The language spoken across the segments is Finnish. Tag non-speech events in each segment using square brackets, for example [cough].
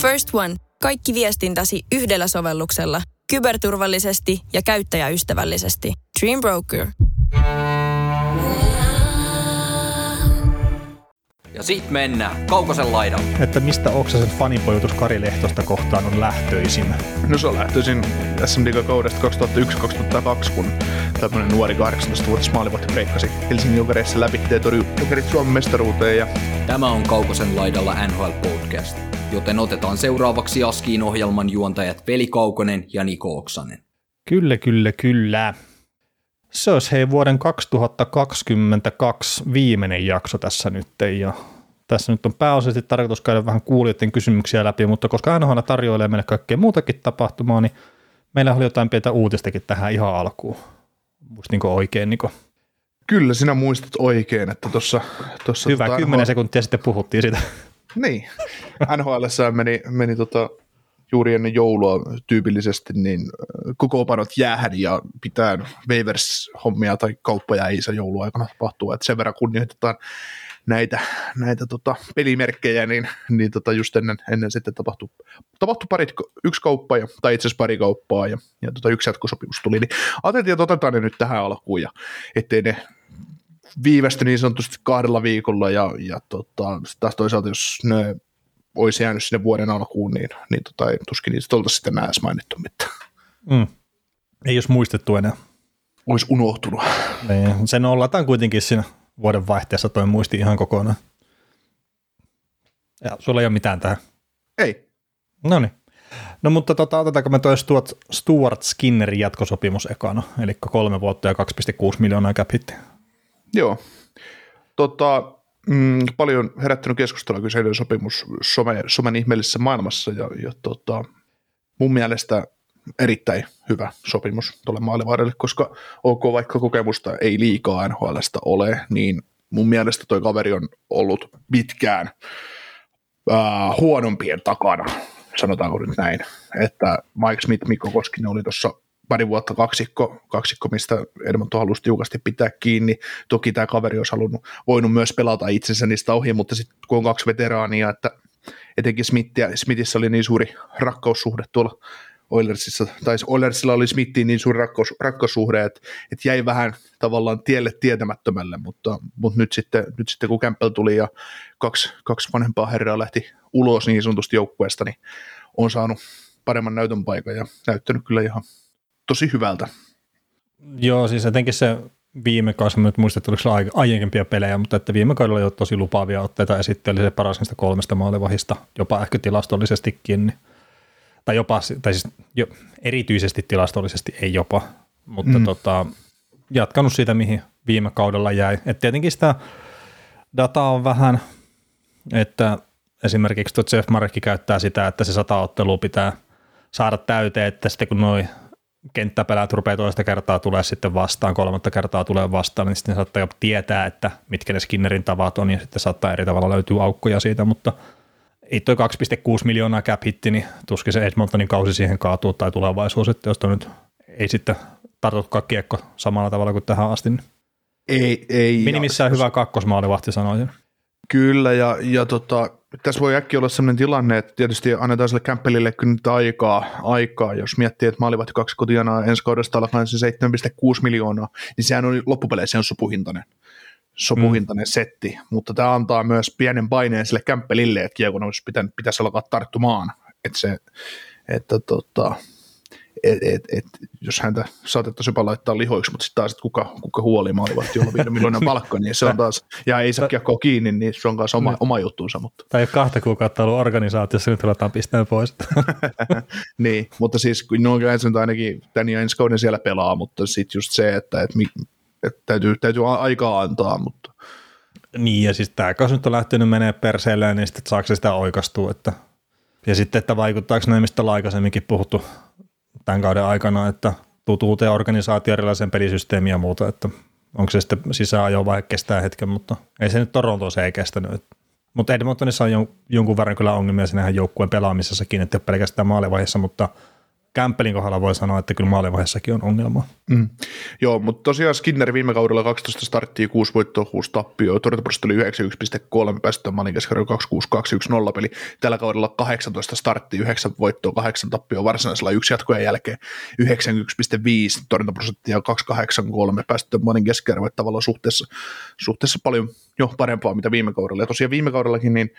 First One. Kaikki viestintäsi yhdellä sovelluksella. Kyberturvallisesti ja käyttäjäystävällisesti. Dream Broker. Ja sit mennään Kaukosen laidalle. Että mistä Oksasen fanipojutus Kari Lehtosta kohtaan on lähtöisin? No se on lähtöisin SM kaudesta 2001-2002, kun tämmöinen nuori 18-vuotias maalivahti breikkasi Helsingin Jokereissa läpi ja torjui Jokerit Suomen mestaruuteen. Ja... Tämä on Kaukosen laidalla NHL Podcast, joten otetaan seuraavaksi Askiin ohjelman juontajat Veli Kaukonen ja Niko Oksanen. Kyllä, kyllä, kyllä. Se olisi hei vuoden 2022 viimeinen jakso tässä nyt ja tässä nyt on pääosasti tarkoitus käydä vähän kuulijoiden kysymyksiä läpi, mutta koska NHL tarjoilee meille kaikkea muutakin tapahtumaa, niin meillä oli jotain pientä uutistakin tähän ihan alkuun. Muistinko oikein, Niko? Kyllä, sinä muistat oikein, että tuossa... Hyvä, tota, kymmenen NHL... sekuntia sitten puhuttiin sitä. Niin, NHL meni, meni tota, juuri ennen joulua tyypillisesti, niin kokoonpanot jäähän ja pitää waivers-hommia tai kauppoja ei se jouluaikana tapahtua, että sen verran kunnioitetaan näitä, näitä tota, pelimerkkejä, niin, niin tota just ennen, ennen sitten tapahtui, tapahtui parit, yksi kauppa, ja, tai itse asiassa pari kauppaa, ja, ja tota, yksi jatkosopimus tuli, niin ajateltiin, että otetaan ne nyt tähän alkuun, ja ettei ne viivästy niin sanotusti kahdella viikolla, ja, ja tota, taas toisaalta, jos ne olisi jäänyt sinne vuoden alkuun, niin, niin tota, ei, tuskin niistä oltaisiin sitten enää edes mainittu mitään. Mm. Ei jos muistettu enää. Olisi unohtunut. Niin, sen ollataan kuitenkin siinä vuoden vaihteessa toi muisti ihan kokonaan. Ja sulla ei ole mitään tähän. Ei. No niin. No mutta tota, otetaanko me toi Stuart, Stuart Skinnerin jatkosopimus ekana, eli kolme vuotta ja 2,6 miljoonaa cap Joo. Tota, mm, paljon herättänyt keskustelua kyseinen sopimus some, somen ihmeellisessä maailmassa ja, ja tota, mun mielestä erittäin hyvä sopimus tuolle maalivahdelle, koska ok, vaikka kokemusta ei liikaa NHLstä ole, niin mun mielestä toi kaveri on ollut pitkään äh, huonompien takana, sanotaanko nyt näin, että Mike Smith, Mikko Koskinen oli tuossa pari vuotta kaksikko, kaksikko mistä Edmonton halusi tiukasti pitää kiinni. Toki tämä kaveri olisi halunnut, voinut myös pelata itsensä niistä ohi, mutta sitten kun on kaksi veteraania, että etenkin Smithia, Smithissä oli niin suuri rakkaussuhde tuolla Oilersissa, tai Oilersilla oli Smithiin niin suuri rakkaus, rakkaussuhde, että, että jäi vähän tavallaan tielle tietämättömälle, mutta, mutta nyt, sitten, nyt sitten kun Campbell tuli ja kaksi, kaksi vanhempaa herraa lähti ulos niin sanotusti joukkueesta, niin on saanut paremman näytön paikan ja näyttänyt kyllä ihan tosi hyvältä. Joo, siis etenkin se viime kausi, nyt muistan, että oliko aiempia pelejä, mutta että viime kaudella oli jo tosi lupaavia otteita oli se paras niistä kolmesta maalivahista, jopa ehkä tilastollisestikin. Niin, tai jopa, tai siis jo, erityisesti tilastollisesti ei jopa, mutta mm. tota, jatkanut siitä, mihin viime kaudella jäi. Et tietenkin sitä dataa on vähän, että esimerkiksi tuo Jeff Markki käyttää sitä, että se sata ottelua pitää saada täyteen, että sitten kun noin kenttäpelät rupeaa toista kertaa tulee sitten vastaan, kolmatta kertaa tulee vastaan, niin sitten saattaa jo tietää, että mitkä ne Skinnerin tavat on, ja sitten saattaa eri tavalla löytyä aukkoja siitä, mutta ei toi 2,6 miljoonaa cap hitti, niin tuskin se Edmontonin kausi siihen kaatuu tai tulevaisuus, että jos nyt ei sitten tartukaan kiekko samalla tavalla kuin tähän asti. Niin ei, ei. Minimissään hyvä kakkosmaalivahti sanoisin. Kyllä, ja, ja tota, tässä voi äkkiä olla sellainen tilanne, että tietysti annetaan sille Kämppelille kyllä nyt aikaa, aikaa, jos miettii, että maalivahti kaksi kotiana ensi kaudesta alkaen se 7,6 miljoonaa, niin sehän on loppupeleissä on sopuhintainen, sopuhintainen mm. setti, mutta tämä antaa myös pienen paineen sille Kämppelille, että kiekon olisi pitäisi alkaa tarttumaan, että se, että tota, et, et, et, jos häntä saatettaisiin jopa laittaa lihoiksi, mutta sitten taas, että kuka, kuka huoli maalivahti, jolla viiden miljoonan palkka, niin se on taas, ja ei saa kiekkoa kiinni, niin se on myös oma, oma juttuunsa. Mutta. Tai kahta kuukautta ollut organisaatiossa, nyt aletaan pistää pois. [laughs] niin, mutta siis no, ainakin tän ja ensi kauden siellä pelaa, mutta sitten just se, että, että, että täytyy, täytyy aikaa antaa, mutta niin, ja siis tämä kausi nyt on lähtenyt menee perseelleen, niin sitten saako se sitä oikastua, että ja sitten, että vaikuttaako näin, mistä ollaan aikaisemminkin puhuttu tämän kauden aikana, että tuut uuteen organisaatioon, erilaisen pelisysteemiin ja muuta, että onko se sitten sisäänajo vai kestää hetken, mutta ei se nyt Torontossa ei kestänyt. Mutta Edmontonissa on jonkun verran kyllä ongelmia sinähän joukkueen pelaamisessakin, että pelkästään maalivaiheessa, mutta Kämppelin kohdalla voi sanoa, että kyllä maalivaiheessakin on ongelma. Mm. Joo, mutta tosiaan Skinner viime kaudella 12 starttia, 6 voittoa, 6 tappioa, torjuntaprosentti oli 91,3, päästetään maalin keskiarvo 26210 peli. Tällä kaudella 18 starttia, 9 voittoa, 8 tappioa varsinaisella yksi jatkojen jälkeen 91,5 torjuntaprosenttia ja 283 päästetään maalin että tavallaan suhteessa, suhteessa paljon jo parempaa mitä viime kaudella. Ja tosiaan viime kaudellakin niin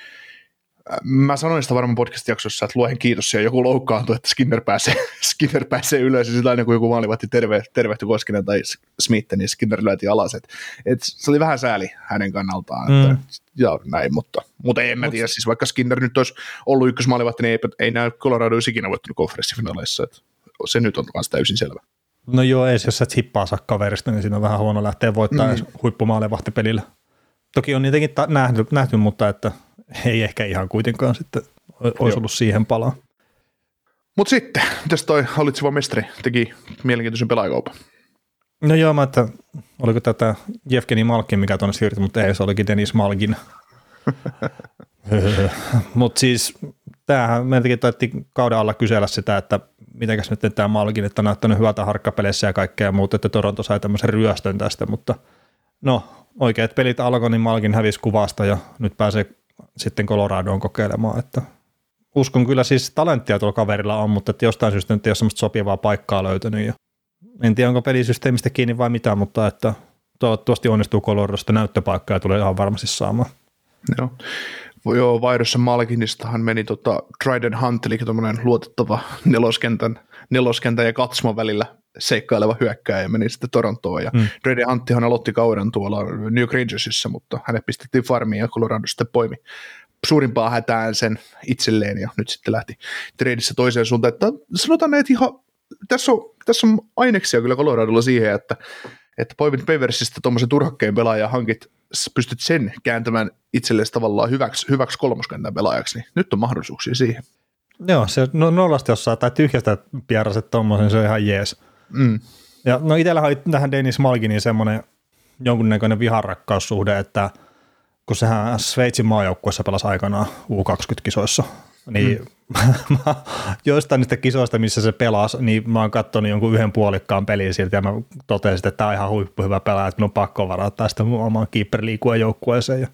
Mä sanoin sitä varmaan podcast-jaksossa, että luohen kiitos ja joku loukkaantui, että Skinner pääsee, [laughs] Skinner pääsee ylös ja sitä aina kun joku maalivahti terve, tervehti Koskinen tai Smith, niin Skinner lyöti alas. Et, et se oli vähän sääli hänen kannaltaan. Mm. Että, ja näin, mutta, mutta en mä tiedä, siis vaikka Skinner nyt olisi ollut ykkösmaalivahti, niin ei, ei näy Colorado olisi ikinä voittanut konferenssifinaaleissa. Että se nyt on myös täysin selvä. No joo, ei jos sä hippaa saa kaverista, niin siinä on vähän huono lähteä voittaa mm. huippumaalevahtipelillä. Toki on niitäkin ta- nähty, nähty, mutta että ei ehkä ihan kuitenkaan sitten olisi ollut siihen palaa. Mutta sitten, mitäs toi hallitseva mestari teki mielenkiintoisen pelaajakaupan? No joo, mä että oliko tätä Jevgeni Malkin, mikä tuonne siirtyi, mutta ei, se olikin Dennis Malkin. [laughs] mutta siis tämähän meiltäkin taidettiin kauden alla kysellä sitä, että mitenkäs nyt tämä Malkin, että on näyttänyt hyvältä harkkapeleissä ja kaikkea muuta, että Toronto sai tämmöisen ryöstön tästä, mutta no oikeat pelit alkoi, niin Malkin hävisi kuvasta ja nyt pääsee sitten Coloradoon kokeilemaan, että uskon kyllä siis talenttia tuolla kaverilla on, mutta että jostain syystä nyt ei ole semmoista sopivaa paikkaa löytynyt ja en tiedä onko pelisysteemistä kiinni vai mitä, mutta että toivottavasti onnistuu Coloradosta näyttöpaikkaa ja tulee ihan varmasti saamaan. Joo. Joo, vaihdossa Malkinistahan meni tota Trident Hunt, eli luotettava neloskentän, neloskentän ja katsomon välillä seikkaileva hyökkääjä meni sitten Torontoon. Ja mm. Trident Hunttihan aloitti kauden tuolla New Rangersissa, mutta hänet pistettiin farmiin ja Colorado sitten poimi suurimpaa hätään sen itselleen ja nyt sitten lähti treidissä toiseen suuntaan. Että sanotaan, että ihan, tässä, on, tässä on aineksia kyllä Coloradolla siihen, että, että poimit Paversista tuommoisen turhakkeen pelaajan hankit pystyt sen kääntämään itselleen tavallaan hyväksi, hyväksi kolmoskentän pelaajaksi, niin nyt on mahdollisuuksia siihen. Joo, se no, nollasta jos saa tai tyhjästä pieraset tuommoisen, se on ihan jees. Mm. Ja no itsellä oli tähän Dennis Malginin semmoinen jonkunnäköinen viharakkaussuhde, että kun sehän Sveitsin maajoukkuessa pelasi aikanaan U20-kisoissa, niin mm. [laughs] joistain niistä kisoista, missä se pelasi, niin mä oon katsonut jonkun yhden puolikkaan pelin siltä ja mä totesin, että tämä on ihan huippuhyvä pelaaja, että minun on pakko varaa tästä mun omaan keeper joukkueeseen ja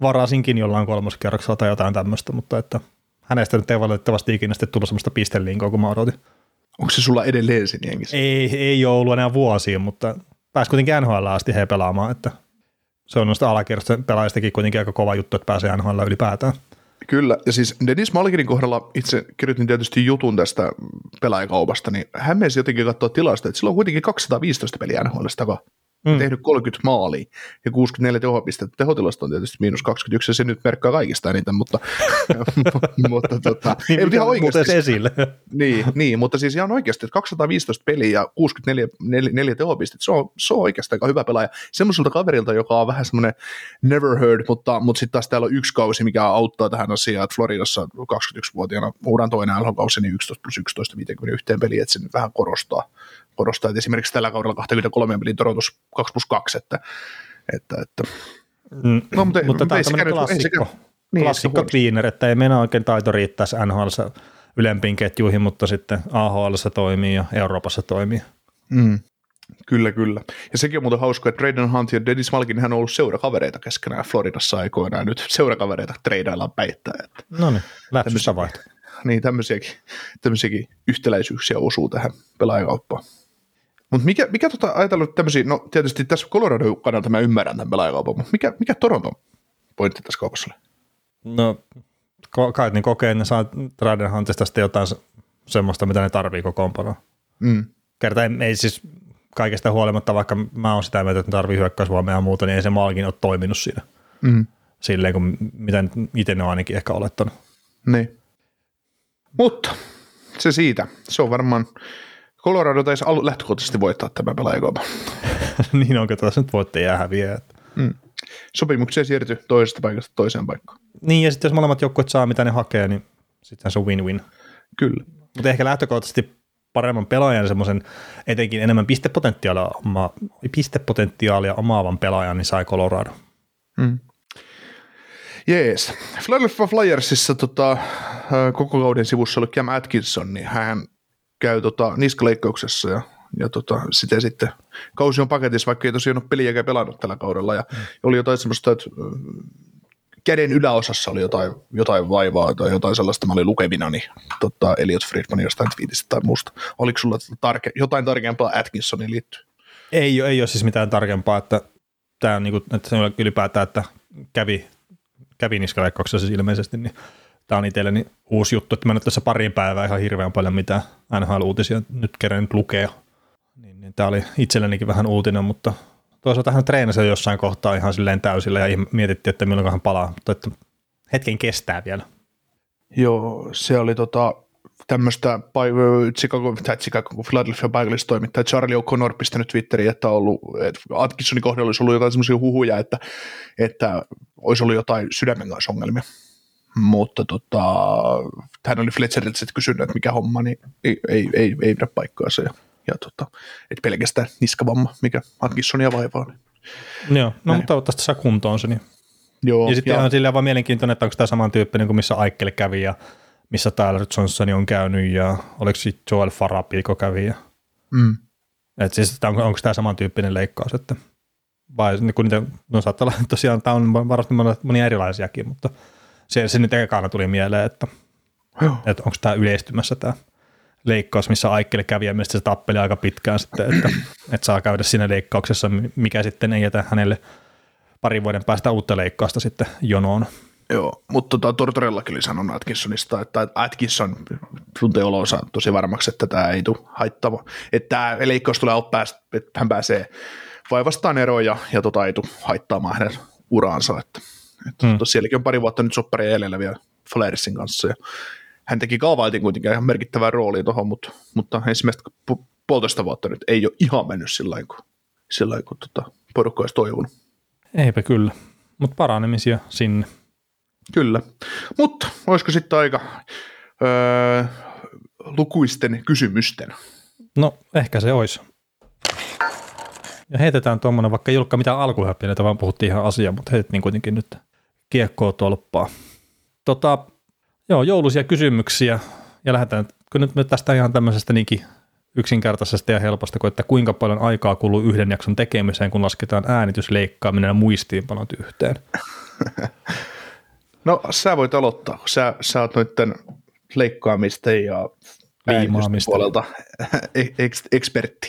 varasinkin jollain kolmoskierroksella tai jotain tämmöistä, mutta että hänestä nyt ei valitettavasti ikinä sitten tullut semmoista pistelinkoa, kun mä odotin. Onko se sulla edelleen sen jengissä? Ei, ei ole ollut enää vuosiin, mutta pääsi kuitenkin NHL asti he pelaamaan, että se on noista alakierrosta pelaajistakin kuitenkin aika kova juttu, että pääsee NHL ylipäätään. Kyllä, ja siis Dennis Malkinin kohdalla itse kirjoitin tietysti jutun tästä pelaajakaupasta, niin hän jotenkin katsoa tilasta, että sillä on kuitenkin 215 peliä NHL takaa mm. tehnyt 30 maalia ja 64 tehopistettä. Tehotilasto on tietysti miinus 21 ja se nyt merkkaa kaikista eniten, mutta, [laughs] mutta tota, [laughs] niin, ei, ihan oikeasti. esille. [laughs] niin, niin, mutta siis ihan oikeasti, että 215 peliä ja 64 4, tehopistettä, se on, se on oikeasti aika hyvä pelaaja. Semmoiselta kaverilta, joka on vähän semmoinen never heard, mutta, mutta sitten taas täällä on yksi kausi, mikä auttaa tähän asiaan, että Floridassa 21-vuotiaana uuden toinen LH-kausi, niin 11 plus 11 51 peliä, että se nyt vähän korostaa, korostaa, että esimerkiksi tällä kaudella 23 pelin Torontos 2 plus 2, että, että, että mm, no, mutta, mutta tämä on tämmöinen klassikko, niin, klassikko cleaner, että ei mennä oikein taito riittäisi NHL ylempiin ketjuihin, mutta sitten AHL toimii ja Euroopassa toimii. Mm. Kyllä, kyllä. Ja sekin on muuten hauska, että Braden Hunt ja Dennis Malkin hän on ollut seurakavereita keskenään Floridassa aikoinaan. Nyt seurakavereita treidaillaan päittää. No niin, läpsyssä vaihto. Niin, tämmöisiäkin, tämmöisiäkin yhtäläisyyksiä osuu tähän pelaajakauppaan. Mutta mikä, mikä tota, ajatellut tämmöisiä, no tietysti tässä Colorado kannalta mä ymmärrän tämän pelaajakaupan, mutta mikä, mikä Toronton pointti tässä kaupassa oli? No kai niin kokee, ne saa Trader Huntista sitten jotain semmoista, mitä ne tarvii kokoonpanoa. Mm. Kerta ei, ei siis kaikesta huolimatta, vaikka mä oon sitä mieltä, että ne tarvii hyökkäysvoimia ja muuta, niin ei se maalkin ole toiminut siinä. Mm. Silleen, kuin miten itse ne on ainakin ehkä olettanut. Niin. Mutta se siitä. Se on varmaan Colorado taisi lähtökohtaisesti voittaa tämän pelaajakaupan. [laughs] niin onko tässä nyt voittajia häviää. Mm. Sopimuksia siirtyy toisesta paikasta toiseen paikkaan. Niin, ja sitten jos molemmat joukkueet saa mitä ne hakee, niin sitten se on win-win. Kyllä. Mutta ehkä lähtökohtaisesti paremman pelaajan, semmoisen etenkin enemmän pistepotentiaalia, oma, pistepotentiaalia omaavan pelaajan, niin sai Colorado. Mm. Jees. Philadelphia Flyersissa tota, koko kauden sivussa oli Cam Atkinson, niin hän käy tota, niskaleikkauksessa ja, ja tota, sitten, sitten kausi on paketissa, vaikka ei tosiaan ole peliäkään pelannut tällä kaudella ja mm. oli jotain semmoista, että käden yläosassa oli jotain, jotain vaivaa tai jotain sellaista, mä olin lukemina, niin tota, Elliot Friedman jostain twiitistä tai muusta. Oliko sulla tarke, jotain tarkempaa Atkinsonin liittyen? Ei, ei ole siis mitään tarkempaa, että tämä on niin kuin, että ylipäätään, että kävi, kävi niskaleikkauksessa siis ilmeisesti, niin tämä on itselleni uusi juttu, että mä nyt tässä parin päivää ihan hirveän paljon mitä NHL-uutisia nyt kerran lukea. Niin, niin tämä oli itsellenikin vähän uutinen, mutta toisaalta hän treenasi jossain kohtaa ihan silleen täysillä ja mietittiin, että milloin hän palaa, mutta että hetken kestää vielä. Joo, se oli tota, tämmöistä Chicago, Chicago Philadelphia paikallista toimittaja Charlie O'Connor pistänyt Twitteriin, että, ollut, että Atkinsonin kohdalla olisi ollut jotain semmoisia huhuja, että, että olisi ollut jotain sydämen kanssa ongelmia. Mutta tota, hän oli Fletcheriltä sitten kysynyt, että mikä homma, niin ei, ei, ei, ei pidä paikkaansa. Ja, ja tota, että pelkästään niskavamma, mikä Atkinsonia vaivaa. Niin. Joo, no mutta toivottavasti saa kuntoon se. Niin. Joo, ja sitten ja... on silleen vaan mielenkiintoinen, että onko tämä samantyyppinen kuin missä Aikkele kävi ja missä Tyler Johnson on käynyt ja oliko sitten Joel Farapiko kävi. Ja, mm. et siis, että onko, onko tämä samantyyppinen leikkaus, että vai niin kuin niitä, no saattaa olla, tosiaan tämä on varmasti monia erilaisiakin, mutta se, se nyt ekana tuli mieleen, että, että onko tämä yleistymässä tämä leikkaus, missä Aikkele kävi ja se tappeli aika pitkään sitten, että, [clears throat] että saa käydä siinä leikkauksessa, mikä sitten ei jätä hänelle parin vuoden päästä uutta leikkausta sitten jonoon. Joo, mutta tota, Tortorellakin oli sanonut Atkinsonista, että Atkinson tuntee olonsa tosi varmaksi, että tämä ei tule haittava. Että tämä leikkaus tulee ottaa, että hän pääsee vaivastaan eroon ja, ja tota, ei tule haittaamaan hänen uraansa. Että, että hmm. sielläkin on pari vuotta nyt sopparia jäljellä vielä Flairsin kanssa ja hän teki kaavailtiin kuitenkin ihan merkittävää roolia tuohon, mutta, mutta ensimmäistä pu- puolitoista vuotta nyt ei ole ihan mennyt sillä lailla, kun, sillä lailla, kun tota, porukka olisi toivonut. Eipä kyllä, mutta paranemisia sinne. Kyllä, mutta olisiko sitten aika öö, lukuisten kysymysten? No ehkä se olisi. Ja heitetään tuommoinen, vaikka ei ollutkaan mitään alkuhäppineitä, vaan puhuttiin ihan asiaa, mutta heitettiin kuitenkin nyt kiekkoa tolppaa. Tota, joo, jouluisia kysymyksiä ja lähdetään, kun nyt me tästä ihan tämmöisestä niinkin yksinkertaisesta ja helposta kuin, että kuinka paljon aikaa kuluu yhden jakson tekemiseen, kun lasketaan äänitysleikkaaminen ja muistiinpanot yhteen. No sä voit aloittaa, sä, sä oot noiden leikkaamista ja Viimaamista. puolelta [laughs] eks, ekspertti.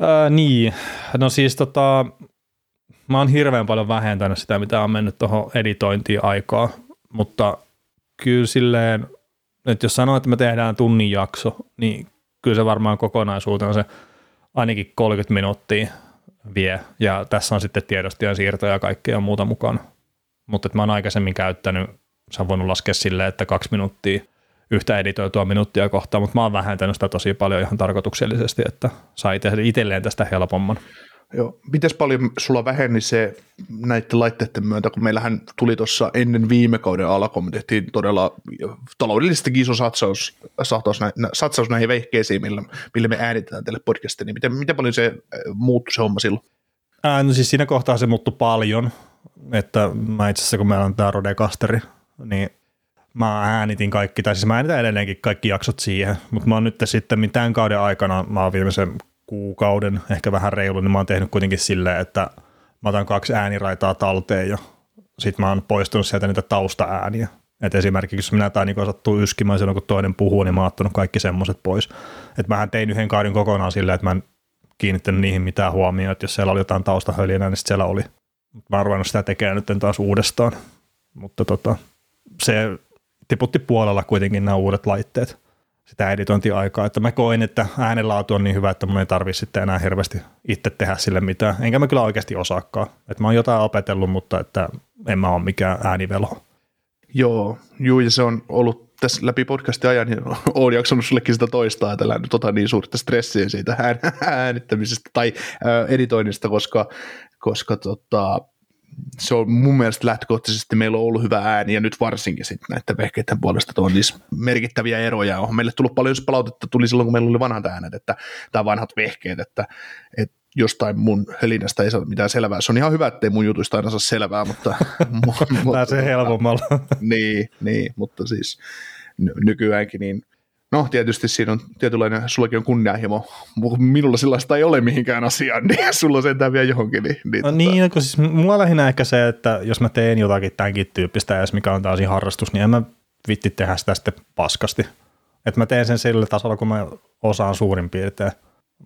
Ää, niin, no siis tota, mä oon hirveän paljon vähentänyt sitä, mitä on mennyt tuohon editointiin aikaa, mutta kyllä silleen, että jos sanoo, että me tehdään tunnin jakso, niin kyllä se varmaan kokonaisuutena se ainakin 30 minuuttia vie, ja tässä on sitten tiedostoja, siirtoja ja kaikkea muuta mukana mutta mä oon aikaisemmin käyttänyt, sä voinut laskea silleen, että kaksi minuuttia yhtä editoitua minuuttia kohtaan, mutta mä oon vähentänyt sitä tosi paljon ihan tarkoituksellisesti, että sai tehdä itselleen tästä helpomman. Joo. Miten paljon sulla väheni se näiden laitteiden myötä, kun meillähän tuli tuossa ennen viime kauden alkua, me tehtiin todella taloudellisesti iso satsaus, satsaus, satsaus näihin vehkeisiin, millä, millä me äänitetään tälle podcastiin, niin miten, miten paljon se äh, muuttui se homma silloin? Ää, no siis siinä kohtaa se muuttui paljon, että mä itse asiassa kun meillä on tämä Rodecasteri, niin mä äänitin kaikki, tai siis mä äänitän edelleenkin kaikki jaksot siihen, mutta mä oon nyt sitten mitään kauden aikana, mä oon viimeisen kuukauden, ehkä vähän reilu, niin mä oon tehnyt kuitenkin silleen, että mä otan kaksi ääniraitaa talteen ja sitten mä oon poistunut sieltä niitä taustaääniä. Et esimerkiksi jos minä tai niin sattuu yskimään silloin, kun toinen puhuu, niin mä oon ottanut kaikki semmoiset pois. Et mähän tein yhden kauden kokonaan silleen, että mä en kiinnittänyt niihin mitään huomioon, että jos siellä oli jotain taustahölinää, niin siellä oli. Mä oon ruvennut sitä tekemään nyt taas uudestaan. Mutta tota, se tiputti puolella kuitenkin nämä uudet laitteet sitä editointiaikaa, että mä koin, että äänenlaatu on niin hyvä, että mun ei tarvi sitten enää hirveästi itse tehdä sille mitään. Enkä mä kyllä oikeasti osaakaan. Että mä oon jotain opetellut, mutta että en mä ole mikään äänivelo. Joo, juu, ja se on ollut tässä läpi podcastin ajan, niin olen jaksanut sullekin sitä toistaa, että nyt ota niin suurta stressiä siitä [laughs] äänittämisestä tai editoinnista, koska koska tota, se on mun mielestä lähtökohtaisesti meillä on ollut hyvä ääni ja nyt varsinkin sitten näiden vehkeiden puolesta on niissä merkittäviä eroja. On meille tullut paljon palautetta tuli silloin, kun meillä oli vanhat äänet, että, tai vanhat vehkeet, että, että jostain mun helinästä ei saa mitään selvää. Se on ihan hyvä, ettei mun jutuista aina saa selvää, mutta... [laughs] mutta Pääsee helpommalla. niin, niin, mutta siis nykyäänkin niin No tietysti siinä on tietynlainen, sullakin on kunnianhimo, minulla sellaista ei ole mihinkään asiaan, [laughs] niin sulla on sentään vielä johonkin. Niin, niin, no, tota... niin kun siis mulla lähinnä ehkä se, että jos mä teen jotakin tämänkin tyyppistä, ja mikä on täysin harrastus, niin en mä vitti tehdä sitä sitten paskasti. Että mä teen sen sillä tasolla, kun mä osaan suurin piirtein.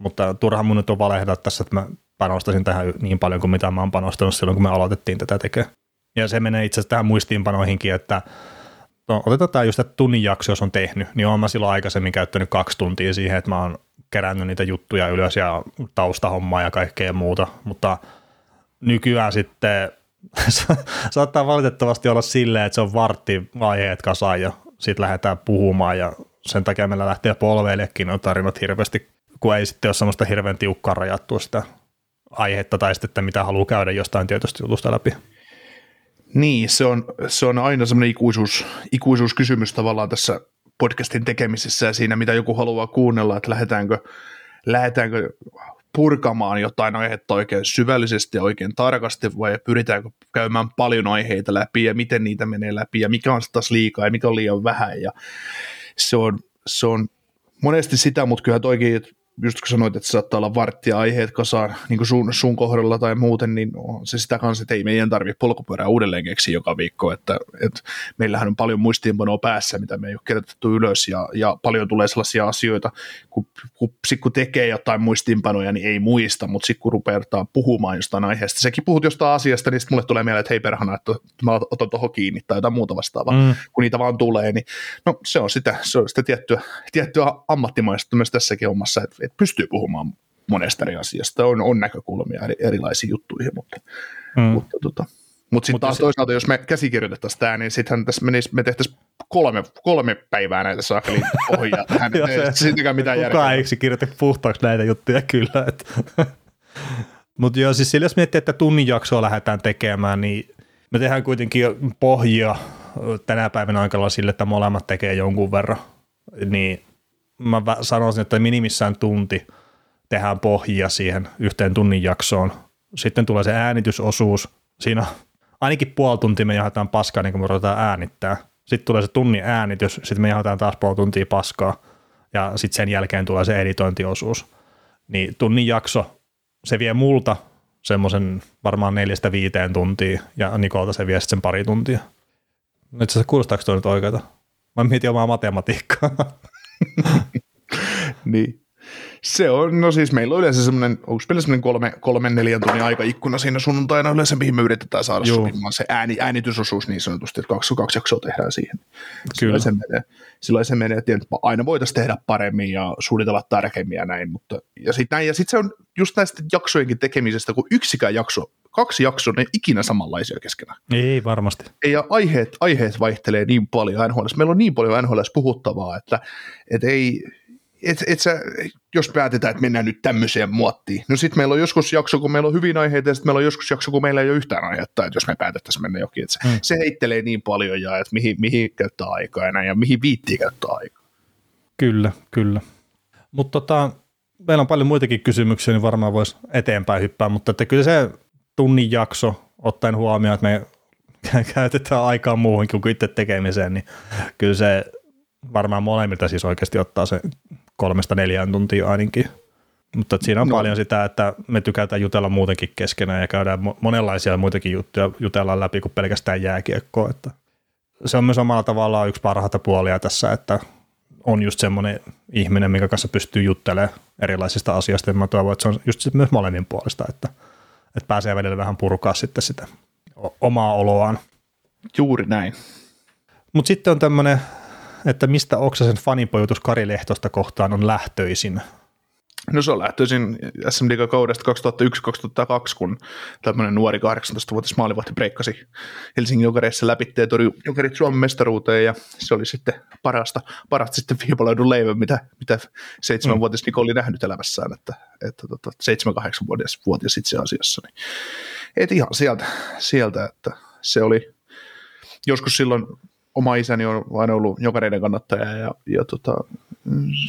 Mutta turha mun nyt on valehdata tässä, että mä panostasin tähän niin paljon kuin mitä mä oon panostanut silloin, kun me aloitettiin tätä tekemään. Ja se menee itse asiassa tähän muistiinpanoihinkin, että no, otetaan just, että tunnin jakso, jos on tehnyt, niin olen mä silloin aikaisemmin käyttänyt kaksi tuntia siihen, että mä oon kerännyt niitä juttuja ylös ja taustahommaa ja kaikkea muuta, mutta nykyään sitten [laughs] saattaa valitettavasti olla silleen, että se on vartti aiheet kasaan ja sitten lähdetään puhumaan ja sen takia meillä lähtee polveillekin on tarinat hirveästi, kun ei sitten ole semmoista hirveän tiukkaa rajattua sitä aihetta tai sitten, että mitä haluaa käydä jostain tietysti jutusta läpi. Niin, se on, se on aina semmoinen ikuisuus, ikuisuuskysymys tavallaan tässä podcastin tekemisessä ja siinä, mitä joku haluaa kuunnella, että lähdetäänkö, lähdetäänkö purkamaan jotain aihetta oikein syvällisesti ja oikein tarkasti vai pyritäänkö käymään paljon aiheita läpi ja miten niitä menee läpi ja mikä on taas liikaa ja mikä on liian vähän. Ja se on, se on monesti sitä, mutta kyllä toikin, että just kun sanoit, että saattaa olla varttia aiheet kasaan niin kuin sun, sun kohdalla tai muuten, niin on se sitä kanssa, että ei meidän tarvitse polkupyörää uudelleen keksiä joka viikko, että, että meillähän on paljon muistiinpanoa päässä, mitä me ei ole kirjoitettu ylös ja, ja paljon tulee sellaisia asioita, kun, kun, sit kun tekee jotain muistiinpanoja, niin ei muista, mutta sitten kun rupeaa puhumaan jostain aiheesta, sekin puhut jostain asiasta, niin sitten mulle tulee mieleen, että hei perhana, että mä otan tuohon kiinni tai jotain muuta vastaavaa, mm. kun niitä vaan tulee, niin no se on sitä, se on sitä tiettyä, tiettyä ammattimaista myös tässäkin omassa, että että pystyy puhumaan monesta eri asiasta, on, on näkökulmia eri, erilaisiin juttuihin, mutta, mm. mutta tota, mutta sitten taas se... toisaalta, jos me käsikirjoitettaisiin tämä, niin sittenhän tässä menisi, me tehtäisiin kolme, kolme päivää näitä saakeli ohjaa tähän. Sittenkään mitään järkeä. Kukaan eikö kirjoita puhtaaksi näitä juttuja kyllä. [laughs] Mutta joo, siis sillä jos miettii, että tunnin jaksoa lähdetään tekemään, niin me tehdään kuitenkin pohjia tänä päivänä aikalla sille, että molemmat tekee jonkun verran. Niin mä sanoisin, että minimissään tunti tehdään pohjia siihen yhteen tunnin jaksoon. Sitten tulee se äänitysosuus. Siinä ainakin puoli tuntia me jahataan paskaa, niin kuin me ruvetaan äänittää. Sitten tulee se tunnin äänitys, sitten me jahataan taas puoli tuntia paskaa. Ja sitten sen jälkeen tulee se editointiosuus. Niin tunnin jakso, se vie multa semmoisen varmaan neljästä viiteen tuntia, ja Nikolta se vie sen pari tuntia. Nyt se kuulostaako tuo nyt oikeata? Mä mietin omaa matematiikkaa. [laughs] [laughs] niin. Se on, no siis meillä on yleensä semmoinen, onko meillä semmoinen kolme, kolme neljän tunnin aikaikkuna siinä sunnuntaina yleensä, mihin me yritetään saada Joo. sopimaan se ääni, äänitysosuus niin sanotusti, että kaksi, kaksi jaksoa tehdään siihen. Kyllä. Silloin se menee, silloin se menee että aina voitaisiin tehdä paremmin ja suunnitella tarkemmin ja näin, mutta ja sitten näin, ja sitten se on just näistä jaksojenkin tekemisestä, kun yksikään jakso kaksi jaksoa, ne ikinä samanlaisia keskenään. Ei varmasti. Ja aiheet, aiheet vaihtelee niin paljon NHL. Meillä on niin paljon NHL puhuttavaa, että, että ei, et, et sä, jos päätetään, että mennään nyt tämmöiseen muottiin, no sitten meillä on joskus jakso, kun meillä on hyvin aiheita, ja sitten meillä on joskus jakso, kun meillä ei ole yhtään aihetta, että jos me päätettäisiin mennä jokin, että se, mm. se heittelee niin paljon, ja että mihin, mihin käyttää aikaa ja, näin, ja mihin viittii käyttää aikaa. Kyllä, kyllä. Mutta tota, meillä on paljon muitakin kysymyksiä, niin varmaan voisi eteenpäin hyppää, mutta että kyllä se tunnin jakso, ottaen huomioon, että me [laughs] käytetään aikaa muuhun kuin itse tekemiseen, niin kyllä se varmaan molemmilta siis oikeasti ottaa se kolmesta neljään tuntia ainakin. Mutta siinä on no. paljon sitä, että me tykätään jutella muutenkin keskenään ja käydään monenlaisia muitakin juttuja jutellaan läpi kuin pelkästään jääkiekkoa. Että se on myös omalla tavallaan yksi parhaita puolia tässä, että on just semmoinen ihminen, minkä kanssa pystyy juttelemaan erilaisista asioista. Ja mä toivon, että se on just myös molemmin puolesta, että, että pääsee välillä vähän purkaa sitten sitä omaa oloaan. Juuri näin. Mutta sitten on tämmöinen että mistä Oksasen fanipojutus Kari Lehtosta kohtaan on lähtöisin? No se on lähtöisin SM kaudesta 2001-2002, kun tämmöinen nuori 18-vuotias maalivahti breikkasi Helsingin Jokereissa läpi ja torjui Jokerit Suomen mestaruuteen ja se oli sitten parasta, parasta sitten viipaloidun leivä, mitä, mitä seitsemänvuotias mm. Niko oli nähnyt elämässään, että, että tota, seitsemän-kahdeksanvuotias vuotias itse asiassa. Niin, et ihan sieltä, sieltä, että se oli joskus silloin oma isäni on aina ollut jokareiden kannattaja ja, ja tota,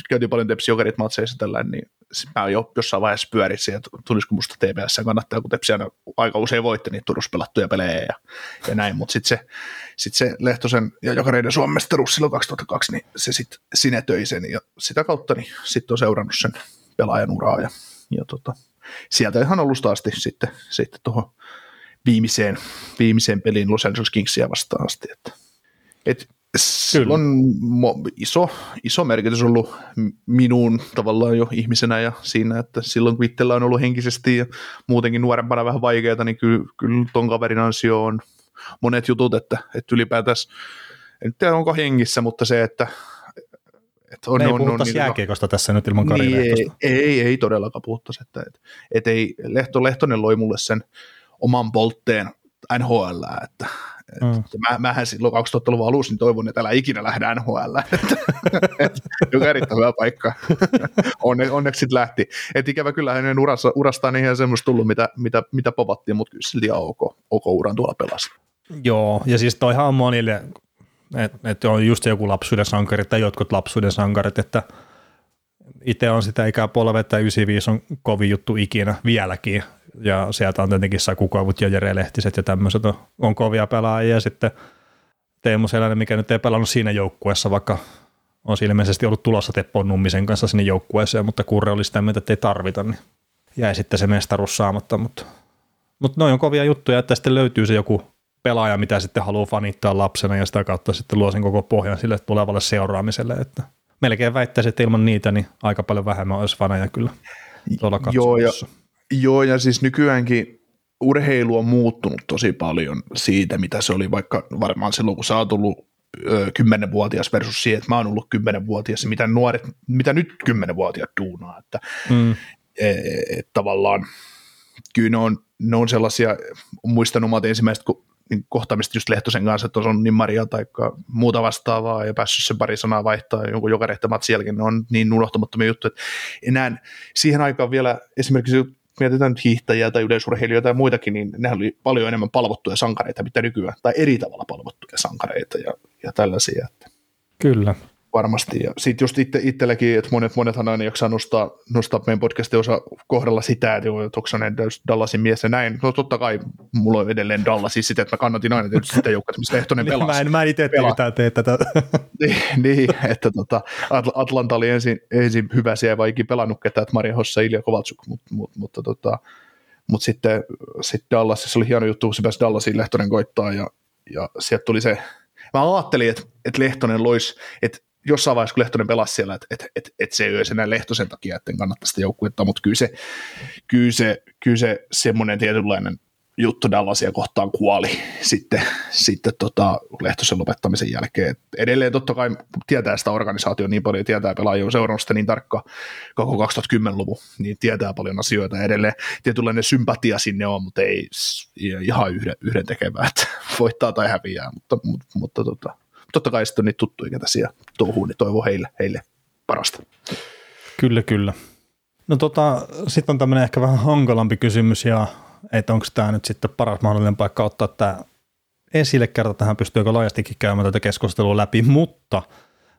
käytiin paljon tepsi jokerit matseissa tällä, niin mä jo jossain vaiheessa pyörisin, että tulisiko musta TPS kannattaa, kun Tepsi aina aika usein voitti niitä Turussa pelattuja pelejä ja, ja näin, mutta sitten se, sit se Lehtosen ja Jokareiden Suomen mestaruus silloin 2002, niin se sitten sinetöi sen ja sitä kautta niin sitten on seurannut sen pelaajan uraa ja, ja tota, sieltä ihan alusta asti sitten, sitten tuohon viimeiseen, viimeiseen peliin Los Angeles Kingsia vastaan asti, että et sillä on iso, iso merkitys ollut minuun tavallaan jo ihmisenä ja siinä, että silloin kun itsellä on ollut henkisesti ja muutenkin nuorempana vähän vaikeaa, niin kyllä, kyllä ton kaverin ansio on monet jutut, että, että ylipäätään, en tiedä onko hengissä, mutta se, että että on, Me ei on, on, jääkiekosta tässä nyt ilman Kari niin, ei, ei, ei, todellakaan puhuttaisi, että, että, että ei, Lehto, Lehtonen loi mulle sen oman poltteen NHL, että, Mm. Mä, mähän silloin 2000-luvun alussa niin toivon, että älä ikinä lähde NHL, joka [laughs] erittäin hyvä paikka. Onne, onneksi sitten lähti. Et ikävä kyllä hänen urassa, urastaan niin ihan semmoista tullut, mitä, mitä, mitä povattiin, mutta kyllä silti ok, ok uran tuolla pelasi. Joo, ja siis toihan on monille, että et on just joku lapsuuden sankari tai jotkut lapsuuden sankarit, että itse on sitä ikäpolvea, että 95 on kovin juttu ikinä vieläkin, ja sieltä on tietenkin Sakukoivut ja Jere Lehtiset ja tämmöiset. On, on kovia pelaajia ja sitten Teemu Selänen, mikä nyt ei pelannut siinä joukkueessa, vaikka on ilmeisesti ollut tulossa Teppo Nummisen kanssa sinne joukkueeseen, mutta Kurre oli sitä mieltä, että ei tarvita, niin jäi sitten se mestaruus saamatta, mutta, mutta noin on kovia juttuja, että sitten löytyy se joku pelaaja, mitä sitten haluaa fanittaa lapsena ja sitä kautta sitten luo sen koko pohjan sille tulevalle seuraamiselle, että melkein väittäisin, että ilman niitä niin aika paljon vähemmän olisi faneja kyllä tuolla Joo, ja Joo, ja siis nykyäänkin urheilu on muuttunut tosi paljon siitä, mitä se oli vaikka varmaan silloin, kun sä oot ollut kymmenenvuotias versus siihen, että mä oon ollut kymmenenvuotias, mitä nuoret, mitä nyt kymmenenvuotiaat duunaa, että mm. et, et, tavallaan kyllä ne on, ne on sellaisia, muistan omat ensimmäiset niin kohtaamista just Lehtosen kanssa, että on Maria tai muuta vastaavaa ja päässyt sen pari sanaa vaihtaa jonkun joka rehtämät sielläkin, ne on niin unohtamattomia juttuja, että enää siihen aikaan vielä esimerkiksi mietitään nyt hiihtäjiä tai yleisurheilijoita ja muitakin, niin nehän oli paljon enemmän palvottuja sankareita, mitä nykyään, tai eri tavalla palvottuja sankareita ja, ja tällaisia. Kyllä varmasti. Ja sitten just itse, itselläkin, että monet, monethan aina jaksaa nostaa, nostaa meidän podcastin osa kohdalla sitä, että, että onko Dallasin mies ja näin. No totta kai mulla on edelleen Dallasin sitä, että mä kannatin aina tietysti sitä joukkoa, missä Lehtonen pelasi. mä en, mä en itse tee tätä. [laughs] niin, niin, että tota, Atlanta oli ensin, ensin hyvä, siellä ei vaan ikin pelannut ketään, että Maria Hossa ja Ilja Kovaltsuk, mutta, mutta, mutta tota, mutta sitten, sitten Dallasissa oli hieno juttu, kun se pääsi Dallasiin Lehtonen koittaa ja, ja sieltä tuli se, mä ajattelin, että, että Lehtonen loisi, että jossain vaiheessa, kun Lehtonen pelasi siellä, että et, et, et se ei ole enää Lehtosen takia, että en kannata sitä joukkuetta, mutta kyllä se, kyllä se, kyllä se semmoinen tietynlainen juttu Dallasia kohtaan kuoli [laughs] sitten, sitten tota Lehtosen lopettamisen jälkeen. Et edelleen totta kai tietää sitä organisaatio niin paljon, tietää pelaajia seurannut sitä niin tarkka koko 2010-luvun, niin tietää paljon asioita. Edelleen tietynlainen sympatia sinne on, mutta ei ihan yhden, yhden tekevää, että [laughs] voittaa tai häviää, mutta, mutta, mutta tota, totta kai sitten on niitä tuttuja, ketä siellä touhuu, niin toivoo heille, heille parasta. Kyllä, kyllä. No tota, sitten on tämmöinen ehkä vähän hankalampi kysymys, ja että onko tämä nyt sitten paras mahdollinen paikka ottaa tämä esille kerta tähän, pystyykö laajastikin käymään tätä keskustelua läpi, mutta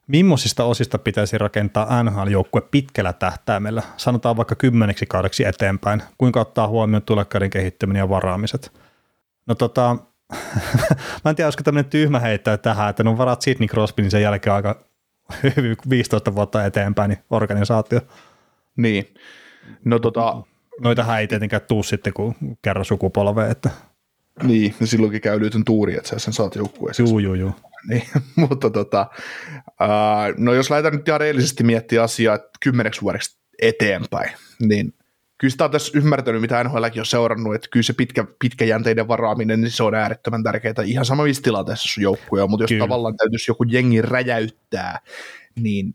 millaisista osista pitäisi rakentaa NHL-joukkue pitkällä tähtäimellä, sanotaan vaikka kymmeneksi kaudeksi eteenpäin, kuinka ottaa huomioon tulekkaiden kehittäminen ja varaamiset? No tota, [laughs] mä en tiedä, olisiko tämmöinen tyhmä heittää tähän, että no varat Sidney Crosby, niin sen jälkeen aika 15 vuotta eteenpäin niin organisaatio. Niin. No tota... Noitahan ei tietenkään tuu sitten, kun kerran sukupolve, että... Niin, ja silloinkin käy lyytyn tuuri, että sä sen saat joukkueeseen. Juu, juu, juu. Niin, [laughs] mutta tota, uh, no jos lähdetään nyt ihan reellisesti miettiä asiaa kymmeneksi vuodeksi eteenpäin, niin – kyllä sitä on tässä ymmärtänyt, mitä NHLkin on seurannut, että kyllä se pitkä, pitkäjänteinen varaaminen, niin se on äärettömän tärkeää ihan samassa tilanteessa sun joukkuja, mutta jos kyllä. tavallaan täytyisi joku jengi räjäyttää, niin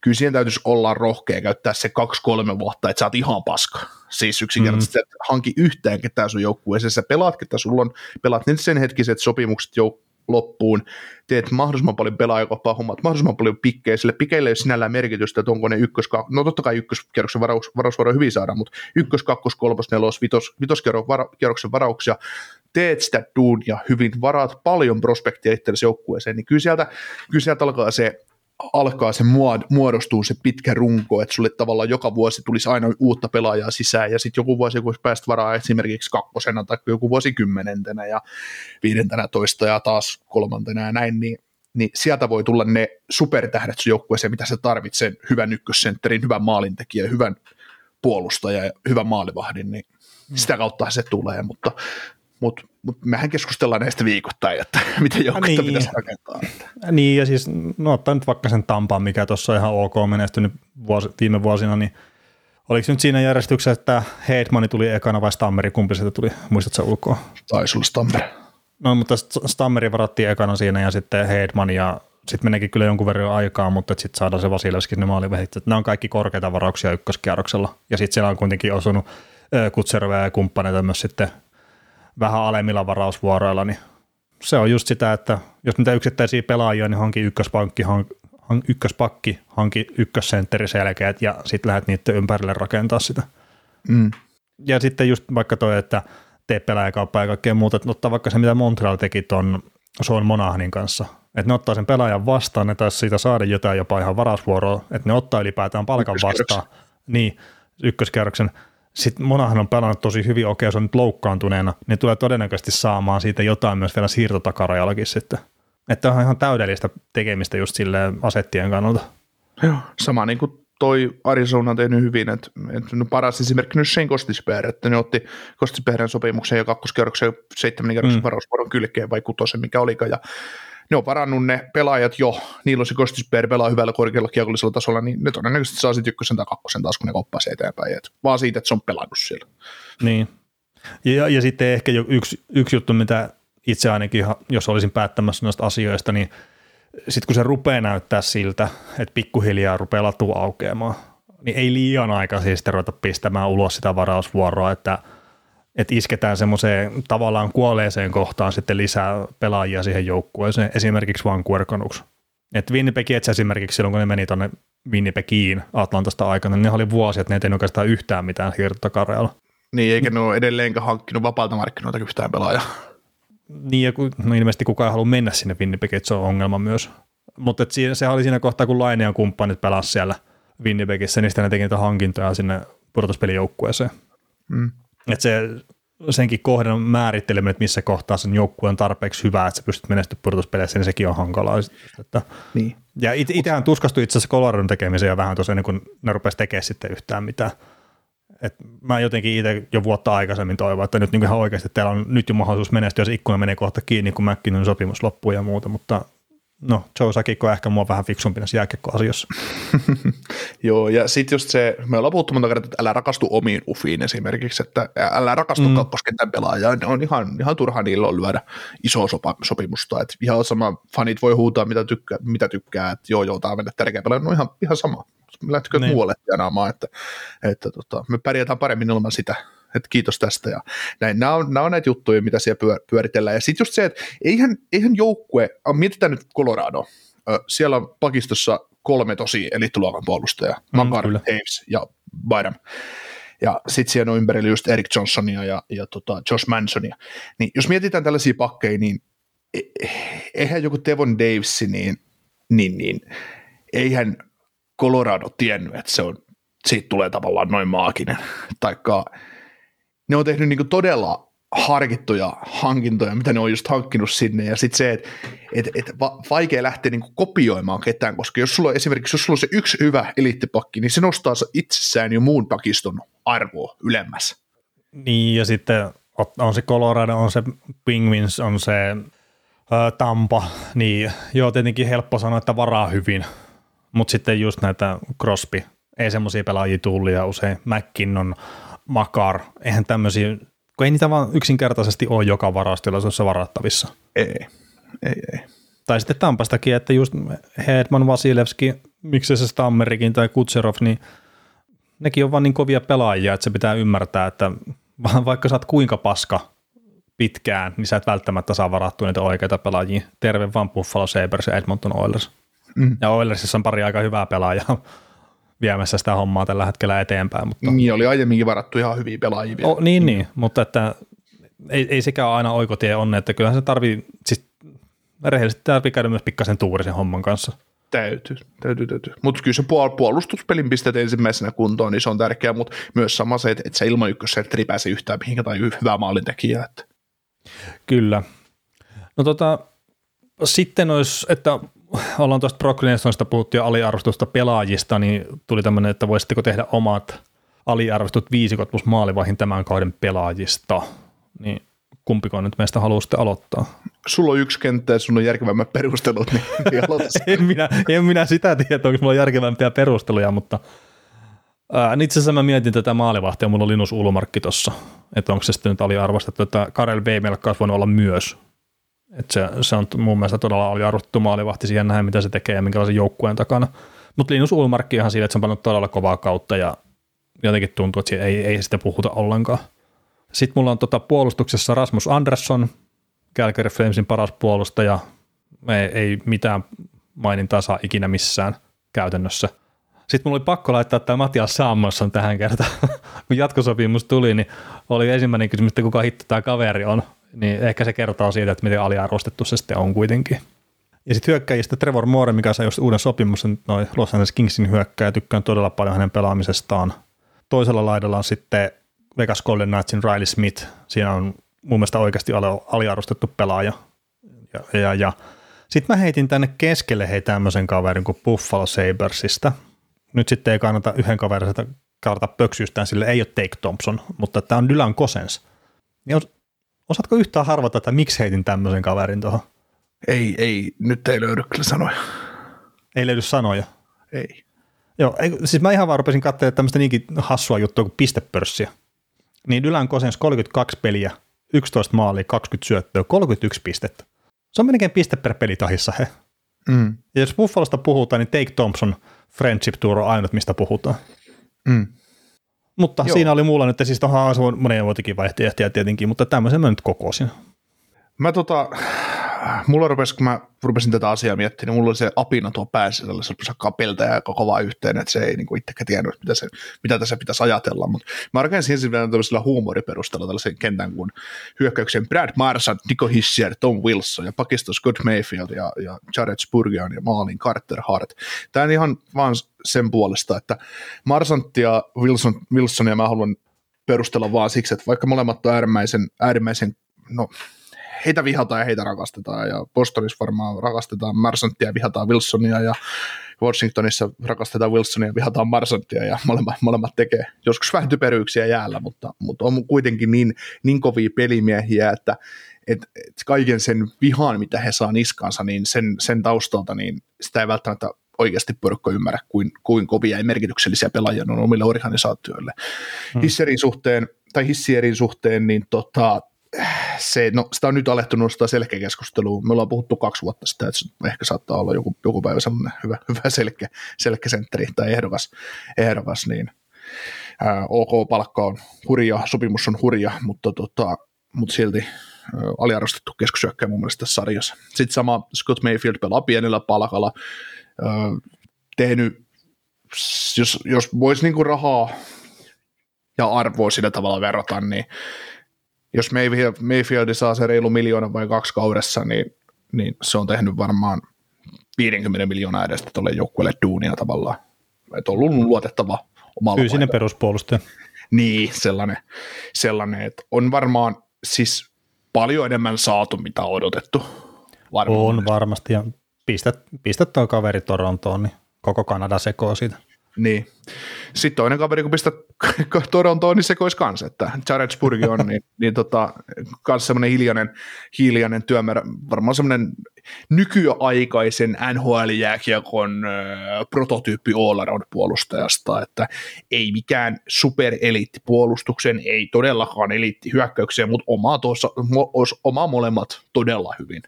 kyllä siihen täytyisi olla rohkea käyttää se kaksi-kolme vuotta, että sä oot ihan paska. Siis yksinkertaisesti, mm. että hanki yhtään ketään sun joukkueeseen, sä pelaat, ketä sulla on, pelaat nyt sen hetkiset sopimukset jouk- loppuun, teet mahdollisimman paljon pelaajakoppaa hommat, mahdollisimman paljon pikkejä, sille pikeille ei ole sinällään merkitystä, että onko ne ykkös, no totta kai ykköskierroksen varaus, varausvuoro hyvin saada, mutta ykkös, kakkos, kolmos, nelos, vitos, vitoskierroksen varauksia, teet sitä duunia hyvin, varaat paljon prospektia itsellesi joukkueeseen, niin kyllä sieltä, kyllä sieltä alkaa se alkaa se muodostuu se pitkä runko, että sulle tavallaan joka vuosi tulisi aina uutta pelaajaa sisään, ja sitten joku vuosi, kun päästä varaa esimerkiksi kakkosena, tai joku vuosi kymmenentenä, ja viidentenä toista, ja taas kolmantena, ja näin, niin, niin sieltä voi tulla ne supertähdet sun joukkueeseen, mitä se tarvitsee, hyvän ykkössentterin, hyvän maalintekijän, hyvän puolustaja ja hyvän maalivahdin, niin mm. sitä kautta se tulee, mutta mutta mut mehän keskustellaan näistä viikoittain, että [laughs] miten joukkuetta niin. pitäisi rakentaa. Niin, ja siis no ottaa nyt vaikka sen Tampaan, mikä tuossa on ihan ok menestynyt vuosi, viime vuosina, niin oliko nyt siinä järjestyksessä, että Heidmani tuli ekana vai Stammeri, kumpi sieltä tuli, muistatko ulkoa? Taisi olla Stammeri. No, mutta Stammeri varattiin ekana siinä ja sitten Heidman ja sitten meneekin kyllä jonkun verran aikaa, mutta sitten saadaan se Vasilevskin ne maalivehit. Nämä on kaikki korkeita varauksia ykköskierroksella. Ja sitten siellä on kuitenkin osunut Kutserveja ja kumppaneita myös sitten vähän alemmilla varausvuoroilla, niin se on just sitä, että jos niitä yksittäisiä pelaajia, niin hanki ykköspankki, hanki, ykköspakki, hanki ykkössentteri selkeät ja sitten lähdet niiden ympärille rakentaa sitä. Mm. Ja sitten just vaikka toi, että tee pelaajakauppaa ja kaikkea muuta, että ottaa vaikka se, mitä Montreal teki tuon Sean Monahnin kanssa, että ne ottaa sen pelaajan vastaan, ne taisi siitä saada jotain jopa ihan varausvuoroa, että ne ottaa ylipäätään palkan vastaan. Niin, ykköskerroksen sitten Monahan on pelannut tosi hyvin, okei, se on nyt loukkaantuneena, niin tulee todennäköisesti saamaan siitä jotain myös vielä siirtotakarajallakin sitten. Että on ihan täydellistä tekemistä just sille asettien kannalta. Joo, sama niin kuin toi Arizona on tehnyt hyvin, että, että no paras esimerkki nyt Shane Kostispäärä, että ne otti Kostispäärän sopimuksen ja kakkoskerroksen seitsemän kerroksen mm. varausvuoron kylkeen vai kutosen, mikä olikaan, ja ne on parannut ne pelaajat jo, niillä on se Kostisberg pelaa hyvällä korkealla kiekollisella tasolla, niin ne todennäköisesti saa sitten ykkösen tai kakkosen taas, kun ne koppaa eteenpäin, et vaan siitä, että se on pelannut siellä. Niin, ja, ja sitten ehkä yksi, yksi juttu, mitä itse ainakin, jos olisin päättämässä noista asioista, niin sitten kun se rupeaa näyttää siltä, että pikkuhiljaa rupeaa latu aukeamaan, niin ei liian aikaisin sitten ruveta pistämään ulos sitä varausvuoroa, että – että isketään semmoiseen tavallaan kuolleeseen kohtaan sitten lisää pelaajia siihen joukkueeseen, esimerkiksi Vancouver Canucks. Että Winnipeg Jets esimerkiksi silloin, kun ne meni tuonne Winnipegiin Atlantasta aikana, niin ne oli vuosi, että ne ei tehnyt oikeastaan yhtään mitään siirtokareella. Niin, eikä ne ole edelleenkään hankkinut vapaalta markkinoilta yhtään pelaajaa. Niin, ja no ilmeisesti kukaan ei halua mennä sinne Winnipegiin, että se on ongelma myös. Mutta se oli siinä kohtaa, kun Laine ja kumppanit pelasivat siellä Winnipegissä, niin sitten ne teki niitä hankintoja sinne pudotuspelijoukkueeseen. Mm. Että se, senkin kohdan määritteleminen, että missä kohtaa sen joukkue on tarpeeksi hyvä, että sä pystyt menestyä pudotuspeleissä, niin sekin on hankalaa. Että, niin. Ja it, itsehän tuskastui itse asiassa Coloradon tekemiseen jo vähän tuossa ennen kuin ne rupesi tekemään sitten yhtään mitään. Et mä jotenkin itse jo vuotta aikaisemmin toivon, että nyt niin ihan oikeasti teillä on nyt jo mahdollisuus menestyä, jos ikkuna menee kohta kiinni, kun McKinnon sopimus loppuu ja muuta, mutta no Joe Sakiko ehkä mua vähän fiksumpi näissä jääkiekkoasioissa. [laughs] Joo, ja sitten just se, me ollaan puhuttu monta kertaa, että älä rakastu omiin ufiin esimerkiksi, että älä rakastu mm. kakkoskentän pelaajaan, on ihan, ihan turha niillä on lyödä iso sopa, sopimusta, että ihan sama, fanit voi huutaa mitä tykkää, mitä tykkää että joo joo, tämä on mennä tärkeä pelaaja, no ihan, ihan sama, lähtikö niin. muualle tienaamaan, että, että tota, me pärjätään paremmin ilman sitä, että kiitos tästä ja näin. Nämä on, nämä on näitä juttuja, mitä siellä pyöritellään. Ja sitten just se, että eihän, eihän joukkue, mietitään nyt Colorado, siellä on pakistossa kolme tosi elituluokan puolustajaa, mm, Makar, Taves ja Byram. Ja sitten siellä on ympärillä just Eric Johnsonia ja, ja tota Josh Mansonia. Niin jos mietitään tällaisia pakkeja, niin e, eihän joku Devon Davis, niin, niin, niin eihän Colorado tiennyt, että se on, siitä tulee tavallaan noin maaginen. Taikka ne on tehnyt niin todella harkittuja hankintoja, mitä ne on just hankkinut sinne, ja sitten se, että et, et va, vaikea lähteä niin kopioimaan ketään, koska jos sulla on esimerkiksi, jos sulla on se yksi hyvä eliittipakki, niin se nostaa itsessään jo muun pakiston arvoa ylemmäs. Niin, ja sitten on se Colorado, on se Penguins, on se ää, Tampa, niin joo, tietenkin helppo sanoa, että varaa hyvin, mutta sitten just näitä Crosby, ei semmoisia pelaajia tullia usein, McKinnon, Makar, eihän tämmöisiä, kun ei niitä vaan yksinkertaisesti ole joka varastotilaisuudessa varattavissa. Ei, ei, ei. Tai sitten Tampastakin, että just Hedman, Vasilevski, miksei se Stammerikin tai Kutserov, niin nekin on vaan niin kovia pelaajia, että se pitää ymmärtää, että [laughs] vaikka sä oot kuinka paska pitkään, niin sä et välttämättä saa varattua niitä oikeita pelaajia. Terve vaan Buffalo Sabres ja Edmonton Oilers. Mm. Ja Oilersissa on pari aika hyvää pelaajaa [laughs] viemässä sitä hommaa tällä hetkellä eteenpäin. Mutta... Niin, oli aiemminkin varattu ihan hyviä pelaajia. Oh, niin, niin, mutta että ei, ei sekään aina oikotie onne, että kyllähän se tarvii, siis rehellisesti tarvii käydä myös pikkasen tuuri sen homman kanssa. Täytyy, täytyy, täytyy. Mutta kyllä se puol- puolustuspelin pisteet ensimmäisenä kuntoon, niin se on tärkeää, mutta myös sama se, että et sä ilman ykkössä et ripääse yhtään mihinkä tai hyvää maalintekijää. Että. Kyllä. No tota, sitten olisi, että ollaan tuosta Brocklinsonista puhuttu jo aliarvostusta pelaajista, niin tuli tämmöinen, että voisitteko tehdä omat aliarvostut viisikot plus maalivahin tämän kauden pelaajista, niin kumpiko nyt meistä haluaa sitten aloittaa? Sulla on yksi kenttä ja sun on järkevämmät perustelut, niin, niin [laughs] en, minä, en minä sitä tiedä, onko mulla järkevämpiä perusteluja, mutta ää, itse asiassa mä mietin tätä maalivahtia, mulla on Linus Ulmarkki tuossa, että onko se sitten nyt aliarvostettu, että Karel Veimelkka olisi voinut olla myös. Että se, se, on mun mielestä todella aliarvostettu maalivahti siihen nähdä, mitä se tekee ja minkälaisen joukkueen takana. Mutta Linus Ulmarkki ihan siitä, että se on pannut todella kovaa kautta ja jotenkin tuntuu, että ei, ei sitä puhuta ollenkaan. Sitten mulla on tota puolustuksessa Rasmus Andersson, Calgary Flamesin paras puolustaja. Ei, ei mitään mainintaa saa ikinä missään käytännössä. Sitten mulla oli pakko laittaa tämä Matias Saammasson tähän kertaan. [laughs] Kun jatkosopimus tuli, niin oli ensimmäinen kysymys, että kuka hitto tämä kaveri on. Niin ehkä se kertoo siitä, että miten aliarvostettu se sitten on kuitenkin. Ja sitten hyökkäjistä Trevor Moore, mikä sai just uuden sopimuksen, noin Los Angeles Kingsin hyökkäjä, tykkään todella paljon hänen pelaamisestaan. Toisella laidalla on sitten Vegas Golden Knightsin Riley Smith. Siinä on mun mielestä oikeasti aliarvostettu pelaaja. Ja, ja, ja. Sitten mä heitin tänne keskelle hei tämmöisen kaverin kuin Buffalo Sabersista. Nyt sitten ei kannata yhden kaverin kaarta pöksyystään, sille ei ole Take Thompson, mutta tämä on Dylan Kosens. Niin osaatko yhtään harvata, että miksi heitin tämmöisen kaverin tuohon? Ei, ei, nyt ei löydy kyllä sanoja. Ei löydy sanoja? Ei. Joo, ei, siis mä ihan vaan rupesin katsoa tämmöistä niinkin hassua juttua kuin pistepörssiä. Niin Dylan Kosens 32 peliä, 11 maalia, 20 syöttöä, 31 pistettä. Se on melkein piste per peli tahissa he. Mm. Ja jos Buffalosta puhutaan, niin Take Thompson Friendship Tour on ainut, mistä puhutaan. Mm. Mutta Joo. siinä oli mulla nyt, siis tuohon monen muitakin vaihtoehtoja tietenkin, mutta tämmöisen mä nyt kokosin. Mä tota, mulla rupesi, kun mä rupesin tätä asiaa miettimään, niin mulla oli se apina tuo päässä, se rupesi kapelta ja kovaa yhteen, että se ei niin itsekään tiennyt, mitä, se, mitä tässä pitäisi ajatella, mutta mä rakensin ensin vielä tällaisella huumoriperusteella tällaisen kentän kuin hyökkäyksen Brad Marsant, Nico Hissier, Tom Wilson ja pakisto Scott Mayfield ja, ja Jared Spurgeon ja maalin Carter Hart. Tämä on ihan vaan sen puolesta, että Marsant ja Wilson, Wilsonia mä haluan perustella vaan siksi, että vaikka molemmat on äärimmäisen, äärimmäisen no, heitä vihataan ja heitä rakastetaan, ja Bostonissa varmaan rakastetaan Marsanttia, vihataan Wilsonia, ja Washingtonissa rakastetaan Wilsonia ja vihataan Marsanttia, ja molemmat, molemmat tekee joskus vähän typeryyksiä jäällä, mutta, mutta on kuitenkin niin, niin kovia pelimiehiä, että et, et kaiken sen vihan, mitä he saa niskansa, niin sen, sen taustalta, niin sitä ei välttämättä oikeasti porukka ymmärrä, kuin, kuin kovia ja merkityksellisiä pelaajia on omille organisaatioille. Hmm. Hisserin suhteen, tai hissierin suhteen, niin tota, se, no, sitä on nyt alettu nostaa selkeäkeskusteluun. Me ollaan puhuttu kaksi vuotta sitä, että ehkä saattaa olla joku, joku päivä semmoinen hyvä, hyvä selkeä, selkeäsentteri tai ehdokas, ehdokas niin ää, OK palkka on hurja, sopimus on hurja, mutta, tota, mutta silti aliarvostettu keskusyökkäjä mun mielestä tässä sarjassa. Sitten sama Scott Mayfield pelaa pienellä palkalla, ää, tehnyt, jos, jos voisi niinku rahaa ja arvoa sillä tavalla verrata, niin jos Mayfield saa se reilu miljoona vai kaksi kaudessa, niin, niin se on tehnyt varmaan 50 miljoonaa edestä tuolle joukkueelle duunia tavallaan. Että on ollut luotettava omalla Fyysinen peruspuolustaja. Niin, sellainen, sellainen, että on varmaan siis paljon enemmän saatu, mitä on odotettu. Varmaan. On varmasti, ja pistä, pistä tuo kaveri Torontoon, niin koko Kanada sekoo siitä. Niin. Sitten toinen kaveri, kun pistät [laughs] Torontoon, niin se kois kanssa, että Jared Spurgi on niin, [laughs] niin tota, kans semmoinen hiljainen, hiljainen työmäärä, varmaan semmoinen nykyaikaisen NHL-jääkiekon äh, prototyyppi all puolustajasta, että ei mikään supereliittipuolustuksen, ei todellakaan eliittihyökkäyksiä, mutta omaa, tuossa, omaa molemmat todella hyvin.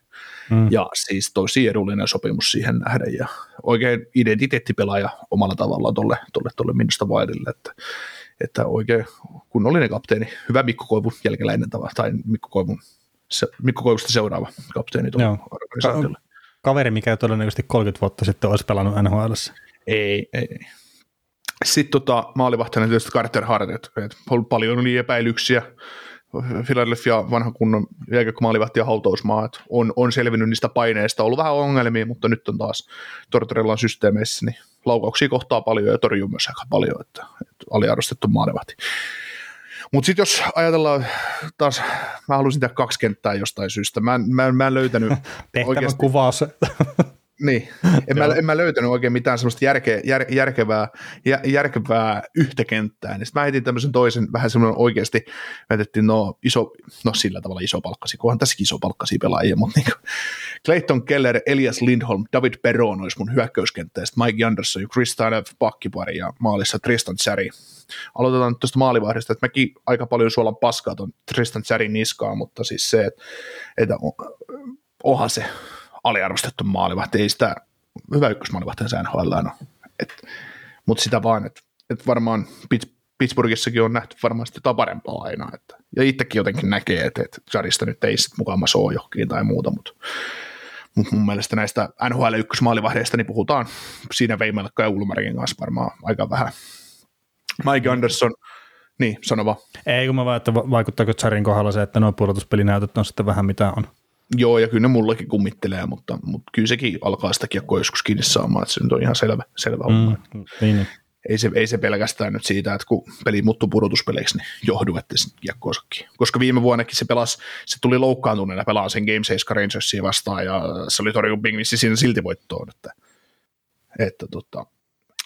Mm. Ja siis tosi edullinen sopimus siihen nähden ja oikein identiteettipelaaja omalla tavallaan tolle, tolle, tolle minusta Wildille, että, että oikein kunnollinen kapteeni, hyvä Mikko Koivun jälkeläinen tai Mikko, Koivun, se, Mikko Koivusta seuraava kapteeni tuolla organisaatiolla. Ka- kaveri, mikä todennäköisesti 30 vuotta sitten olisi pelannut NHL. Ei, ei, ei. Sitten tota, maalivahtajana tietysti Carter Hart, että, että paljon oli epäilyksiä, Philadelphia vanha kunnon jääkiekkomaalivahti ja hautausmaa, että on, on selvinnyt niistä paineista, ollut vähän ongelmia, mutta nyt on taas Tortorellan systeemeissä, niin laukauksia kohtaa paljon ja torjuu myös aika paljon, että, että aliarvostettu maalivahti. Mutta sitten jos ajatellaan taas, mä haluaisin tehdä kaksi kenttää jostain syystä. Mä en, mä mä en löytänyt [laughs] Tehtävän oikeasti, kuvaus. [laughs] niin, [laughs] en, mä, en mä löytänyt oikein mitään semmoista järke, jär, järkevää, jär, järkevää yhtä kenttää. Niin sitten mä etin tämmöisen toisen, vähän semmoinen oikeasti, väitettiin, no, iso, no sillä tavalla iso palkkasi, kunhan tässäkin iso palkkasi pelaajia, mutta niin Clayton Keller, Elias Lindholm, David Perron olisi mun hyökkäyskenttä, ja sitten Mike Anderson ja Chris Tanev pakkipari ja maalissa Tristan Cherry. Aloitetaan nyt tuosta maalivahdista, että mäkin aika paljon suolan paskaa ton Tristan Cherryn niskaa, mutta siis se, että, että onhan se aliarvostettu maalivahti, ei sitä hyvä ykkösmaalivahti se NHL on. Mutta sitä vaan, että et varmaan Pittsburghissakin on nähty varmaan jotain parempaa aina. Että, ja itsekin jotenkin näkee, että, että Jarista nyt ei sitten mukamassa ole johonkin tai muuta, mutta mut mun mielestä näistä NHL ykkösmaalivahdeista niin puhutaan siinä Veimelkka ja Ulmarkin kanssa varmaan aika vähän. Mike Anderson, niin, sano vaan. Ei, kun mä vaan, että vaikuttaako Charin kohdalla se, että nuo pudotuspelinäytöt on sitten vähän mitä on. Joo, ja kyllä ne mullakin kummittelee, mutta, mutta kyllä sekin alkaa sitä kiekkoa joskus kiinni saamaan, että se nyt on ihan selvä, selvä mm, niin, niin. Ei, se, ei se pelkästään nyt siitä, että kun peli muuttuu pudotuspeleiksi, niin johdu, että se kiekkoasakin. Koska viime vuonnakin se pelasi, se tuli loukkaantuneena pelaa sen Game 7 Rangersia vastaan, ja se oli torjunut siinä silti voittoon, että, että tota,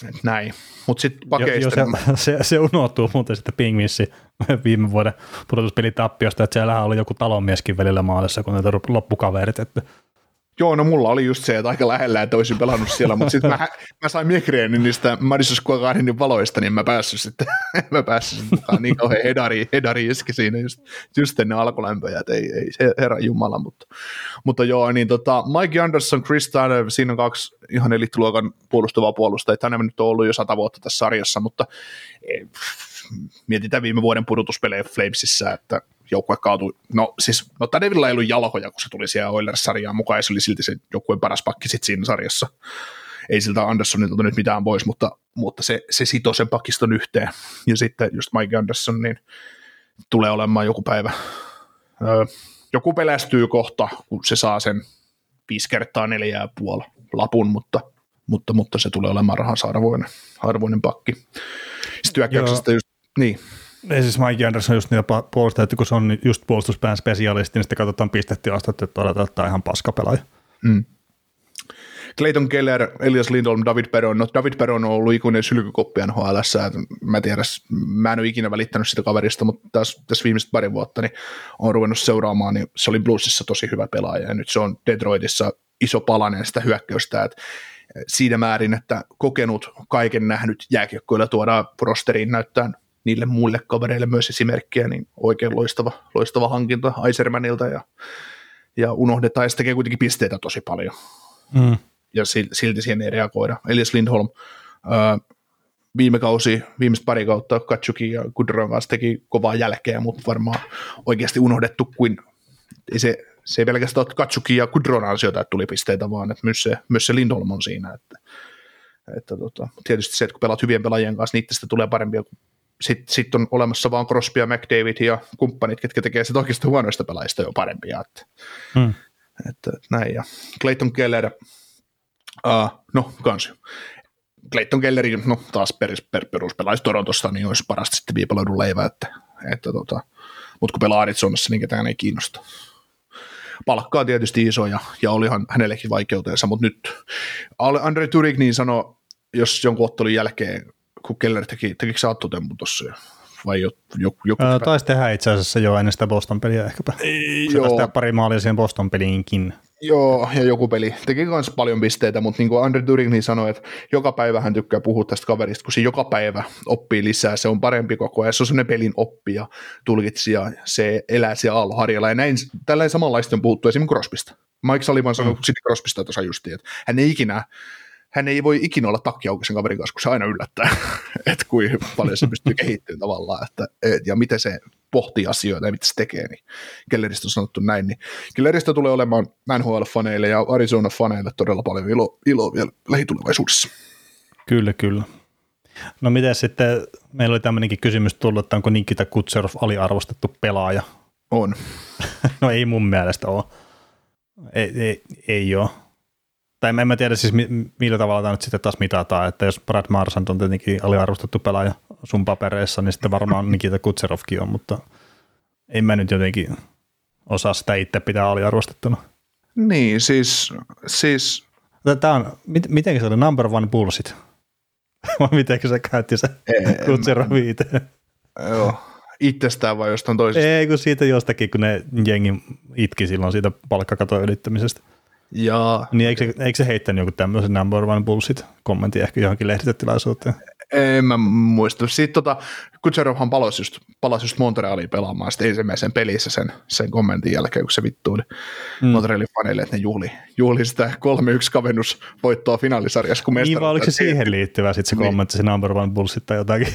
et näin. Mutta sitten pakeista... Jo, jo, se, se, se, unohtuu muuten sitten Pingmissi [laughs] viime vuoden pudotuspelitappiosta, että siellähän oli joku talonmieskin välillä maalissa, kun ne loppukaverit. Että Joo, no mulla oli just se, että aika lähellä, että olisin pelannut siellä, mutta sitten mä, mä, sain migreenin niistä Madison Square Gardenin valoista, niin mä päässyt sitten, [laughs] mä päässyt mukaan. Niin kauhean hedari, hedari iski siinä just, just ennen alkulämpöjä, että ei, ei se herra jumala, mutta, mutta joo, niin tota, Mike Anderson, Chris Tanner, siinä on kaksi ihan elittiluokan puolustavaa puolusta, että hän nyt on ollut jo sata vuotta tässä sarjassa, mutta ei, mietitään viime vuoden pudotuspelejä Flamesissa, että joukkue kaatui, no siis, no Tadevilla ei ollut jalkoja, kun se tuli siellä Oilers-sarjaan mukaan, ja se oli silti se joukkueen paras pakki sitten siinä sarjassa. Ei siltä Anderssonilta nyt mitään pois, mutta, mutta se, se sitoo sen pakiston yhteen. Ja sitten just Mike Anderson, niin tulee olemaan joku päivä. Öö, joku pelästyy kohta, kun se saa sen viisi kertaa neljä ja puoli lapun, mutta, mutta, mutta se tulee olemaan rahansa arvoinen, arvoinen pakki. Sitten hyökkäyksestä just, niin. Ei siis Mike Anderson just niitä puolustajia, että kun se on just puolustuspään spesialisti, niin sitten katsotaan pistetilastot, että todetaan, että tämä on ihan paskapelaaja. Mm. Clayton Keller, Elias Lindholm, David Peron. No David Peron on ollut ikuinen sylkykoppi nhl Mä, tiedä, mä en ole ikinä välittänyt sitä kaverista, mutta tässä, tässä viimeiset pari vuotta niin on ruvennut seuraamaan, niin se oli Bluesissa tosi hyvä pelaaja ja nyt se on Detroitissa iso palanen sitä hyökkäystä, että siinä määrin, että kokenut, kaiken nähnyt jääkiekkoilla tuodaan rosteriin näyttää niille muille kavereille myös esimerkkiä, niin oikein loistava, loistava hankinta Aisermanilta ja, ja unohdetaan, ja se tekee kuitenkin pisteitä tosi paljon. Mm. Ja silti siihen ei reagoida. Elias Lindholm, ää, viime kausi, viimeiset pari kautta Katsuki ja Kudron kanssa teki kovaa jälkeä, mutta varmaan oikeasti unohdettu kuin ei se, se ei pelkästään ole Katsuki ja Kudron ansiota, että tuli pisteitä, vaan että myös se, myös se Lindholm on siinä. Että, että tota, tietysti se, että kun pelaat hyvien pelaajien kanssa, niistä tulee parempia kuin sitten sit on olemassa vaan Crosby ja McDavid ja kumppanit, ketkä tekee sitten oikeasti huonoista pelaajista jo parempia. Että, hmm. että, näin. Ja Clayton Keller, uh, no kans. Clayton Kellerin, no taas per, per, peruspelaajista Torontosta, niin olisi parasta sitten viipaloidun leivä, että, että tota, mutta kun pelaa Arizonassa, niin ketään ei kiinnosta. Palkkaa tietysti iso ja, ja olihan hänellekin vaikeutensa, mutta nyt Andre Turik niin sanoi, jos jonkun ottelun jälkeen kun Keller teki, tekikö se Atto-tempun tuossa jo? Vai jo, joku, joku öö, taisi tehdä itse asiassa jo ennen sitä Boston-peliä ehkäpä. Ei, se taisi pari maalia siihen Boston-peliinkin. Joo, ja joku peli teki myös paljon pisteitä, mutta niin kuin Andre Turing niin sanoi, että joka päivä hän tykkää puhua tästä kaverista, kun se joka päivä oppii lisää, se on parempi koko ajan, se on sellainen pelin oppija, tulkitsija, se elää siellä alharjalla, ja näin, tällainen samanlaista on puhuttu esimerkiksi Crosbysta. Mike Sullivan sanoi mm. Sidney Crosbysta tuossa justiin, että hän ei ikinä hän ei voi ikinä olla takki auki sen kaverin kanssa, kun se aina yllättää, [laughs] että kuinka paljon se pystyy kehittymään tavallaan, että, et, ja miten se pohtii asioita ja mitä se tekee, niin Kelleristä on sanottu näin, niin Kelleristä tulee olemaan NHL-faneille ja Arizona-faneille todella paljon ilo, iloa vielä lähitulevaisuudessa. Kyllä, kyllä. No miten sitten, meillä oli tämmöinenkin kysymys tullut, että onko Nikita Kutserov aliarvostettu pelaaja. On. [laughs] no ei mun mielestä ole. Ei, ei, ei ole. Tai en mä tiedä siis millä tavalla tämä nyt sitten taas mitataan, että jos Brad Marsant on tietenkin aliarvostettu pelaaja sun papereissa, niin sitten varmaan Nikita Kutserovkin on, mutta en mä nyt jotenkin osaa sitä itse pitää aliarvostettuna. Niin, siis... siis... Tämä on, miten se oli number one bullshit? [laughs] Vai miten se käytti se Kutserov itse? Joo, itsestään vai jostain toisesta? Ei, kun siitä jostakin, kun ne jengi itki silloin siitä palkkakaton ylittämisestä. Jaa. Niin eikö se, eikö se heittänyt joku tämmöisen number one bullshit kommentin ehkä johonkin lehdistötilaisuuteen? En mä muista. Sitten tota, Kutserovhan palasi just, palasi just Montrealiin pelaamaan sitten ensimmäisen pelissä sen, sen kommentin jälkeen, kun se vittuili mm. Montrealin faneille, että ne juhli, juhli sitä 3-1 kavennusvoittoa finaalisarjassa. Kun niin, vai oliko se siihen liittyvä sitten se niin. kommentti, se number one bullshit tai jotakin?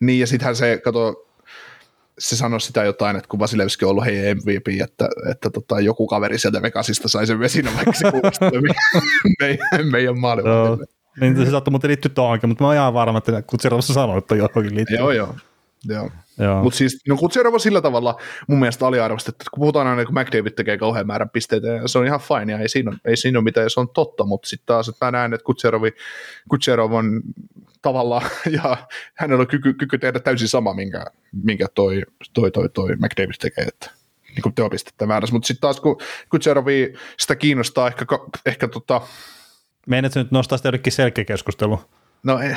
niin, ja sittenhän se, kato, se sanoi sitä jotain, että kun Vasilevski on ollut heidän MVP, että, että tota, joku kaveri sieltä Vegasista sai sen vesinä, vaikka se kuulostaa [laughs] meidän, meidän maalivahdille. Niin se saattoi muuten liittyä tuohonkin, mutta mä oon ihan varma, että Kutserovassa sanoi, että johonkin liittyy. Joo, joo. Joo. Joo. Mutta siis no Kutserov sillä tavalla mun mielestä aliarvostettu, että kun puhutaan aina, kun McDavid tekee kauhean määrän pisteitä, ja se on ihan fine, ja ei siinä, ei siinä ole mitään, se on totta, mutta sitten taas, että mä näen, että Kutserov, Kutserov on tavallaan, [laughs] ja hänellä on kyky, kyky tehdä täysin sama, minkä, minkä toi, toi, toi, toi McDavid tekee, että niin kuin teopistettä määrässä, mutta sitten taas kun Kutserovi sitä kiinnostaa ehkä, ehkä tota, Meinaat nyt nostaa sitä jollekin selkeäkeskustelu? No ei.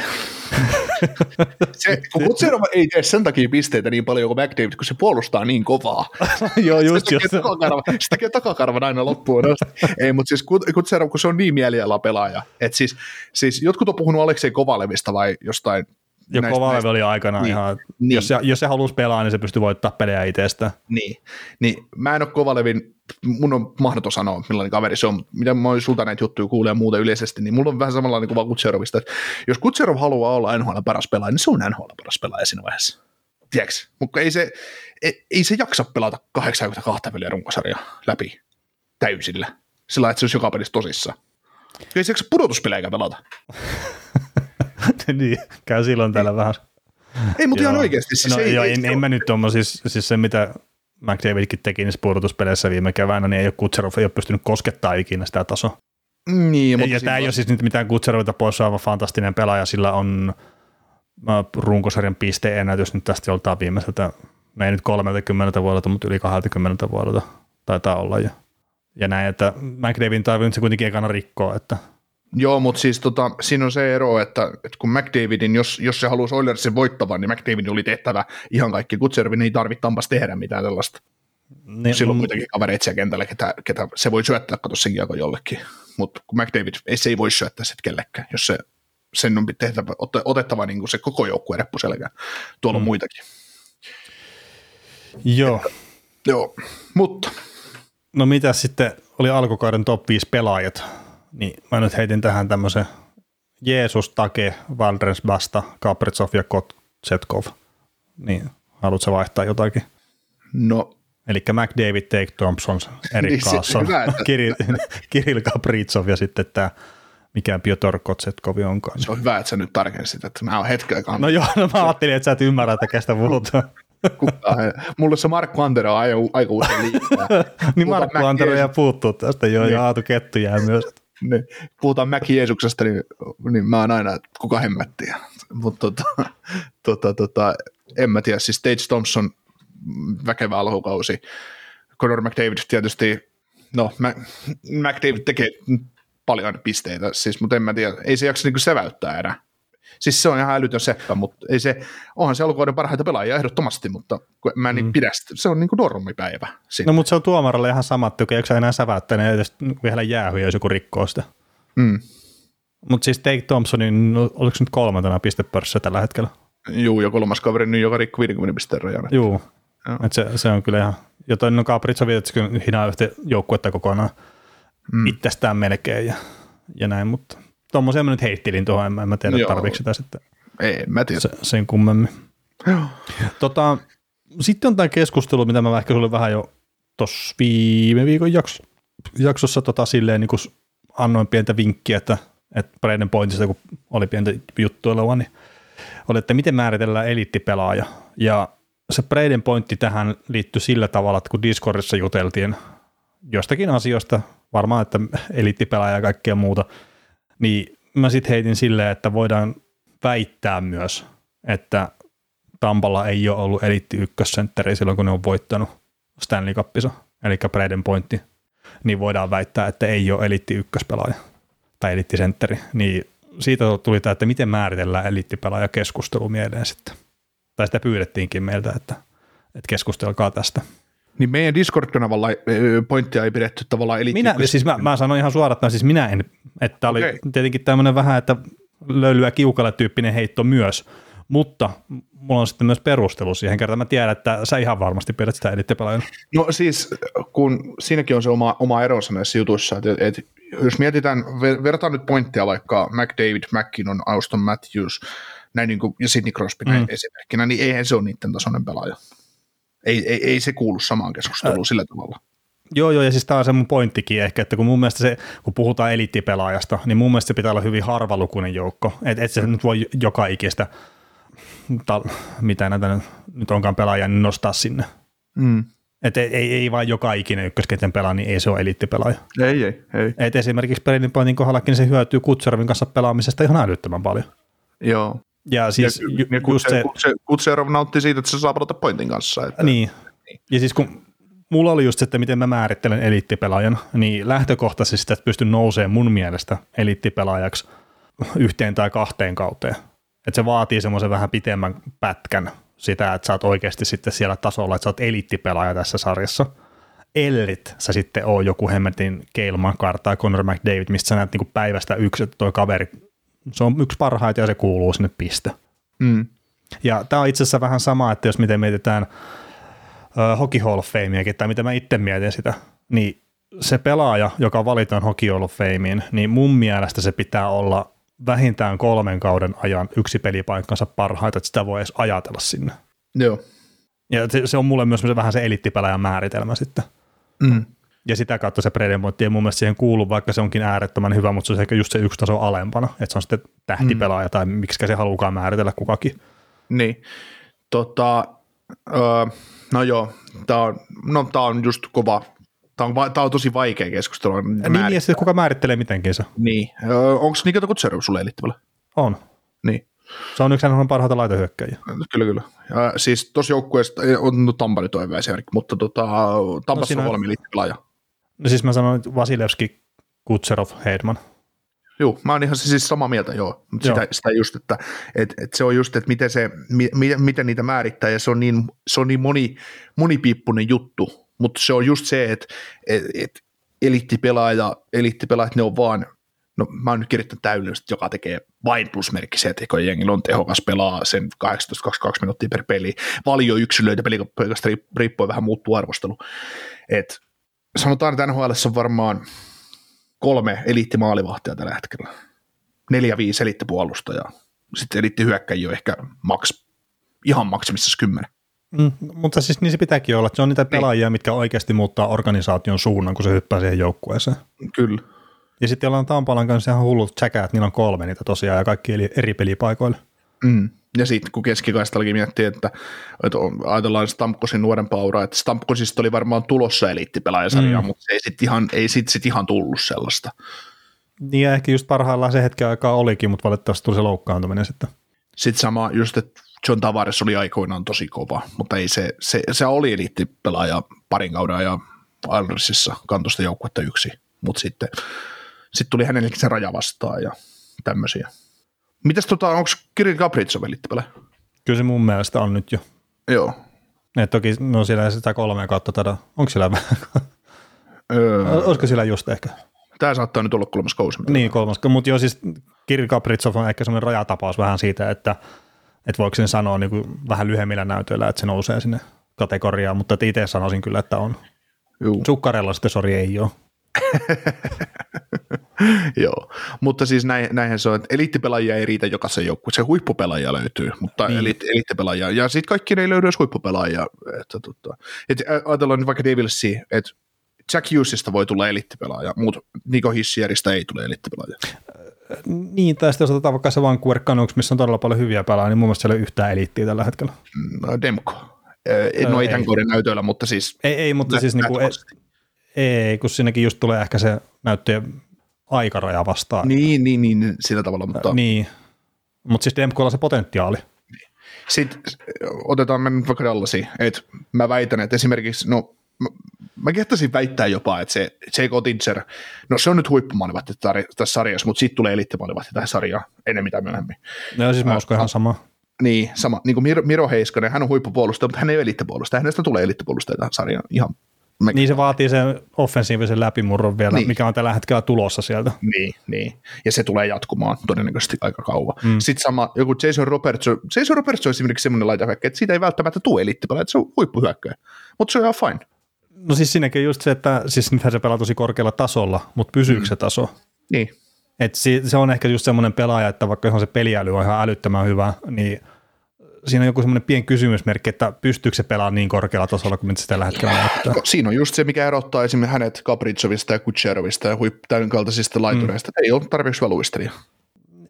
se, [laughs] kun Kutserova ei tee sen takia pisteitä niin paljon kuin McDavid, kun se puolustaa niin kovaa. [laughs] Joo, just sitä just. Takakarva, tekee takakarvan aina loppuun [laughs] Ei, mutta siis Kutserova, kun se on niin mieliala pelaaja, että siis, siis jotkut on puhunut Aleksei Kovalevista vai jostain ja Kovalev oli aikana niin, ihan, niin. jos, se, jos se halusi pelaa, niin se pystyy voittamaan pelejä itsestä. Niin, niin mä en ole Kovalevin, mun on mahdoton sanoa, millainen kaveri se on, mitä mä oon sulta näitä juttuja kuulee muuten yleisesti, niin mulla on vähän samanlainen kuva Kutserovista, että jos Kutserov haluaa olla NHL paras pelaaja, niin se on NHL paras pelaaja siinä vaiheessa. Tiedätkö? Mutta ei se, ei, ei se jaksa pelata 82 peliä runkosarjaa läpi täysillä, sillä että se olisi joka pelissä tosissaan. Ei se jaksa pudotuspelejä pelata. [laughs] [laughs] niin, käy silloin täällä vähän. Ei, mutta ihan oikeasti. Siis no, ei, joo, ei, en, en mä nyt ole, siis, siis se mitä McDavidkin teki niissä pudotuspeleissä viime keväänä, niin ei ole Kutserov ei ole pystynyt koskettaa ikinä sitä tasoa. Niin, mutta ja tämä ei ole siis nyt mitään Kutserovilta pois saava fantastinen pelaaja, sillä on runkosarjan pisteennätys nyt tästä joltain viimeiseltä, me ei nyt 30 vuodelta, mutta yli 20 vuodelta taitaa olla. Ja, ja näin, että McDavidin tarvitsee se kuitenkin ekana rikkoa, että Joo, mutta siis tota, siinä on se ero, että, että kun McDavidin, jos, jos se halusi Oilersin voittavan, niin McDavidin oli tehtävä ihan kaikki. Kutservin ei tarvitse Tampas tehdä mitään tällaista. Niin, Silloin mm. kuitenkin kavereita siellä kentällä, ketä, ketä se voi syöttää, kato sen kiekon jollekin. Mutta kun McDavid, ei, se ei voi syöttää sitten kellekään, jos se, sen on tehtävä, otettava niin kuin se koko joukkue reppu selkään. Tuolla mm. on muitakin. Joo. Että, joo, mutta. No mitä sitten oli alkukauden top 5 pelaajat? Niin mä nyt heitin tähän tämmöisen Jeesus, Take, Valdrens, Basta, Kapritsov ja Kotsetkov. Niin, haluatko vaihtaa jotakin? No. Eli McDavid, Take Thompson, Erik niin, Kaasson, Kirill, [laughs] Kirill Kapritsov ja sitten tämä mikä Piotr Kotsetkov onkaan. Se on hyvä, että sä nyt tarkensit, että mä oon hetken No joo, no mä ajattelin, että sä et ymmärrä, että kestä puhutaan. Mulle se Markku Antero on aika usein liikaa. [laughs] niin Markku Antero jää puuttuu tästä jo, niin. ja Aatu Kettu jää myös niin, puhutaan Mäki Jeesuksesta, niin, niin mä oon aina, että kuka hemmettiä. Mutta tota, tota, tota, en mä tiedä, siis Stage Thompson, väkevä alkukausi. Conor McDavid tietysti, no McDavid tekee paljon pisteitä, siis, mutta en mä tiedä, ei se jaksa niinku säväyttää enää. Siis se on ihan älytön seppä, mutta ei se, onhan se alkukauden parhaita pelaajia ehdottomasti, mutta mä en niin mm. pidä sitä. Se on niin kuin normipäivä. Sitten. No mutta se on tuomaralle ihan sama, että ei enää säväyttää, niin edes vielä jäähyä, jos joku rikkoo sitä. Mm. Mutta siis Take Thompsonin, no, oliko se nyt kolmantena pistepörssissä tällä hetkellä? Juu, ja kolmas kaveri nyt, joka rikkoi 50 pisteen rajan. Juu, Et se, se, on kyllä ihan, ja toinen no Caprizzo että hinaa yhtä joukkuetta kokonaan mm. itsestään melkein ja, ja näin, mutta tuommoisia mä nyt heittelin tuohon, en, en mä tiedä tarvitse sitä sitten ei, mä tiedä. Se, sen kummemmin. Joo. Tota, sitten on tämä keskustelu, mitä mä ehkä sulle vähän jo tuossa viime viikon jaksossa, jaksossa tota, silleen niin kuin annoin pientä vinkkiä, että, että Braden Pointista, kun oli pientä juttua niin oli, että miten määritellään eliittipelaaja. Ja se Braden pointti tähän liittyy sillä tavalla, että kun Discordissa juteltiin jostakin asioista, varmaan että eliittipelaaja ja kaikkea muuta, niin mä sitten heitin silleen, että voidaan väittää myös, että Tampalla ei ole ollut eliitti ykkössentteri silloin, kun ne on voittanut Stanley Cupissa, eli Braden pointti, niin voidaan väittää, että ei ole eliitti ykköspelaaja tai eliittisentteri. Niin siitä tuli tämä, että miten määritellään eliittipelaaja keskustelu mieleen sitten. Tai sitä pyydettiinkin meiltä, että, että keskustelkaa tästä. Niin meidän Discord-kanavalla pointtia ei pidetty tavallaan eli... Minä, siis mä, mä sanoin ihan suoraan, että siis minä en, että oli okay. tietenkin tämmöinen vähän, että löylyä kiukalle tyyppinen heitto myös, mutta mulla on sitten myös perustelu siihen kertaan. Mä tiedän, että sä ihan varmasti pidät sitä elittipelaajana. No siis, kun siinäkin on se oma, oma eronsa näissä jutuissa, että, että jos mietitään, vertaan nyt pointtia vaikka McDavid, McKinnon, Auston Matthews näin niin kuin, ja Sidney Crosby mm. esimerkkinä, niin eihän se ole niiden tasoinen pelaaja. Ei, ei, ei se kuulu samaan keskusteluun äh. sillä tavalla. Joo, joo, ja siis tämä on se mun pointtikin ehkä, että kun mun mielestä se, kun puhutaan eliittipelaajasta, niin mun mielestä se pitää olla hyvin harvalukuinen joukko, että et se nyt voi joka ikistä, ta, mitä näitä nyt onkaan pelaajia, niin nostaa sinne. Mm. Että ei, ei, ei vain joka ikinen ykköskentän pelaa, niin ei se ole eliittipelaaja. Ei, ei, ei. Et esimerkiksi Braden Pointin kohdallakin se hyötyy Kutservin kanssa pelaamisesta ihan älyttömän paljon. Joo. Ja siis ja, ju, ja just se, se, Kutserov nautti siitä, että se saa pelata pointin kanssa. Että, niin. niin. Ja siis kun mulla oli just se, että miten mä määrittelen eliittipelaajan, niin lähtökohtaisesti että pystyn nousemaan mun mielestä eliittipelaajaksi yhteen tai kahteen kauteen. Että se vaatii semmoisen vähän pitemmän pätkän sitä, että sä oot oikeasti sitten siellä tasolla, että sä oot eliittipelaaja tässä sarjassa. Ellit sä sitten oo joku hemmetin Makar tai Conor McDavid, mistä sä näet niinku päivästä yksi, että toi kaveri, se on yksi parhaita ja se kuuluu sinne piste. Mm. Ja tämä on itse asiassa vähän sama, että jos miten mietitään uh, Hockey Hall of Fameakin, tai mitä mä itse mietin sitä, niin se pelaaja, joka valitaan Hockey Hall of Fameen, niin mun mielestä se pitää olla vähintään kolmen kauden ajan yksi pelipaikkansa parhaita, että sitä voi edes ajatella sinne. Joo. Ja se, se on mulle myös vähän se elittipelaajan määritelmä sitten. Mm. Ja sitä kautta se predemointi ei mun mielestä siihen kuulu, vaikka se onkin äärettömän hyvä, mutta se on ehkä just se yksi taso alempana, että se on sitten tähtipelaaja mm. tai miksi se halukaan määritellä kukakin. Niin, tota, öö, no joo, tämä on, no, tää on just kova Tämä on, tämä on tosi vaikea keskustelu. Niin, ja sitten kuka määrittelee mitenkin se. Niin. Onko Nikita Kutserov sulle elittävällä? On. Niin. Se on yksi on parhaita laitohyökkäjiä. Kyllä, kyllä. Ja siis tuossa joukkueesta on no, Tampa nyt on esimerkki, mutta tota, Tampassa no, on kolme eliittipelaaja. No siis mä sanoin Vasilevski, Kutserov, Heidman. Joo, mä oon ihan siis samaa mieltä, joo. Mutta joo. Sitä, sitä just, että et, et se on just, että miten, se, mi, miten niitä määrittää, ja se on niin, se on niin moni, monipiippunen juttu, mutta se on just se, että et, et eliittipelaaja, eliittipelaajat, ne on vaan, no mä oon nyt kirjoittanut täydellisesti, joka tekee vain plusmerkkisiä että kun jengillä on tehokas, pelaa sen 18-22 minuuttia per peli, valio yksilöitä, pelikaupasta riippuen vähän muuttuu arvostelu. Et sanotaan, että NHL on varmaan kolme eliittimaalivahtia tällä hetkellä. Neljä, viisi eliittipuolustajaa. Sitten eliittihyökkäjiä on ehkä maks, ihan maksimissaan kymmenen. Mm, mutta siis niin se pitääkin olla, että se on niitä niin. pelaajia, niin. mitkä oikeasti muuttaa organisaation suunnan, kun se hyppää siihen joukkueeseen. Kyllä. Ja sitten ollaan Tampalan kanssa ihan hullut säkää, että niillä on kolme niitä tosiaan ja kaikki eri pelipaikoille. Mm. Ja sitten kun keskikaistallakin miettii, että, että ajatellaan Stamkosin nuorempaa uraa, että Stamkosista oli varmaan tulossa eliittipelaajasarjaa, mm. mutta ei sitten ihan, ei sit, sit ihan tullut sellaista. Niin ja ehkä just parhaillaan se hetken aikaa olikin, mutta valitettavasti tuli se loukkaantuminen sitten. Sitten sama just, että John Tavares oli aikoinaan tosi kova, mutta ei se, se, se oli eliittipelaaja parin kauden ja Islandersissa kantosta joukkuetta yksi, mutta sitten sit tuli hänellekin se raja vastaan ja tämmöisiä. Mitäs tota, onko Kirill Gabritsov eliittipelaaja? Kyllä se mun mielestä on nyt jo. Joo. Et toki no siellä sitä kolme kautta tätä, onko siellä vähän? Öö. Olisiko siellä just ehkä? Tämä saattaa nyt olla kolmas kausi. Niin, kolmas, mutta joo siis Kirill Gabritsov on ehkä semmoinen rajatapaus vähän siitä, että – että voiko sen sanoa niin kuin vähän lyhyemmillä näytöillä, että se nousee sinne kategoriaan, mutta itse sanoisin kyllä, että on. Juu. Sukkarella sitten sori ei ole. [laughs] Joo, mutta siis näin, näinhän se on, että eliittipelaajia ei riitä jokaisen joukkueen, se huippupelaajia löytyy, mutta niin. elit, eliittipelaajia, ja sitten kaikki ei löydy edes huippupelaajia. Että, tota, että ajatellaan nyt vaikka Devilsia, että Jack Hughesista voi tulla eliittipelaaja, mutta Niko Hissieristä ei tule eliittipelaaja. Niin, tai sitten jos otetaan vaikka se Vancouver Canucks, missä on todella paljon hyviä pelaajia, niin mun mielestä siellä ei ole yhtään eliittiä tällä hetkellä. No, Demko. no ei ei. tämän kauden näytöillä, mutta siis Ei, ei mutta siis niinku, ei, kun siinäkin just tulee ehkä se näyttöjen aikaraja vastaan. Niin, niin, niin, sillä tavalla, mutta Niin. Mutta siis Demkolla on se potentiaali. sitten otetaan me nyt vaikka Dallasiin, että mä väitän, että esimerkiksi, no mä, mä kehtasin väittää jopa, että se Jake Otinger, no se on nyt huippumaalivahti tässä sarjassa, mutta sitten tulee elittimaalivahti tähän sarjaan enemmän tai myöhemmin. No siis mä uskon ihan sama. Niin, sama, niin kuin Miro, Miro Heiskanen, hän on huippupuolustaja, mutta hän ei ole elittipuolustaja, hänestä tulee elittipuolustaja tähän sarjaan ihan me, Niin se vaatii sen offensiivisen läpimurron vielä, Niin. mikä on tällä hetkellä tulossa sieltä. Niin, niin, ja se tulee jatkumaan todennäköisesti aika kauan. Mm. Sitten sama, joku Jason Robertson, Jason Robertson on esimerkiksi semmoinen laitahyökkäjä, että siitä ei välttämättä tule eliittipelaaja, että se on huippuhyökkäjä, mutta se on ihan fine. No siis siinäkin just se, että siis nythän se pelaa tosi korkealla tasolla, mutta pysyykö mm. se taso? Niin, Et si- se on ehkä just semmoinen pelaaja, että vaikka ihan se peliäly on ihan älyttömän hyvä, niin siinä on joku semmoinen pieni kysymysmerkki, että pystyykö se pelaamaan niin korkealla tasolla kuin mitä se tällä hetkellä näyttää. Siinä on just se, mikä erottaa esimerkiksi hänet Kapritsovista ja Kutserovista ja huip- tämän kaltaisista laitureista. Mm. Ei ole tarpeeksi valuistelija.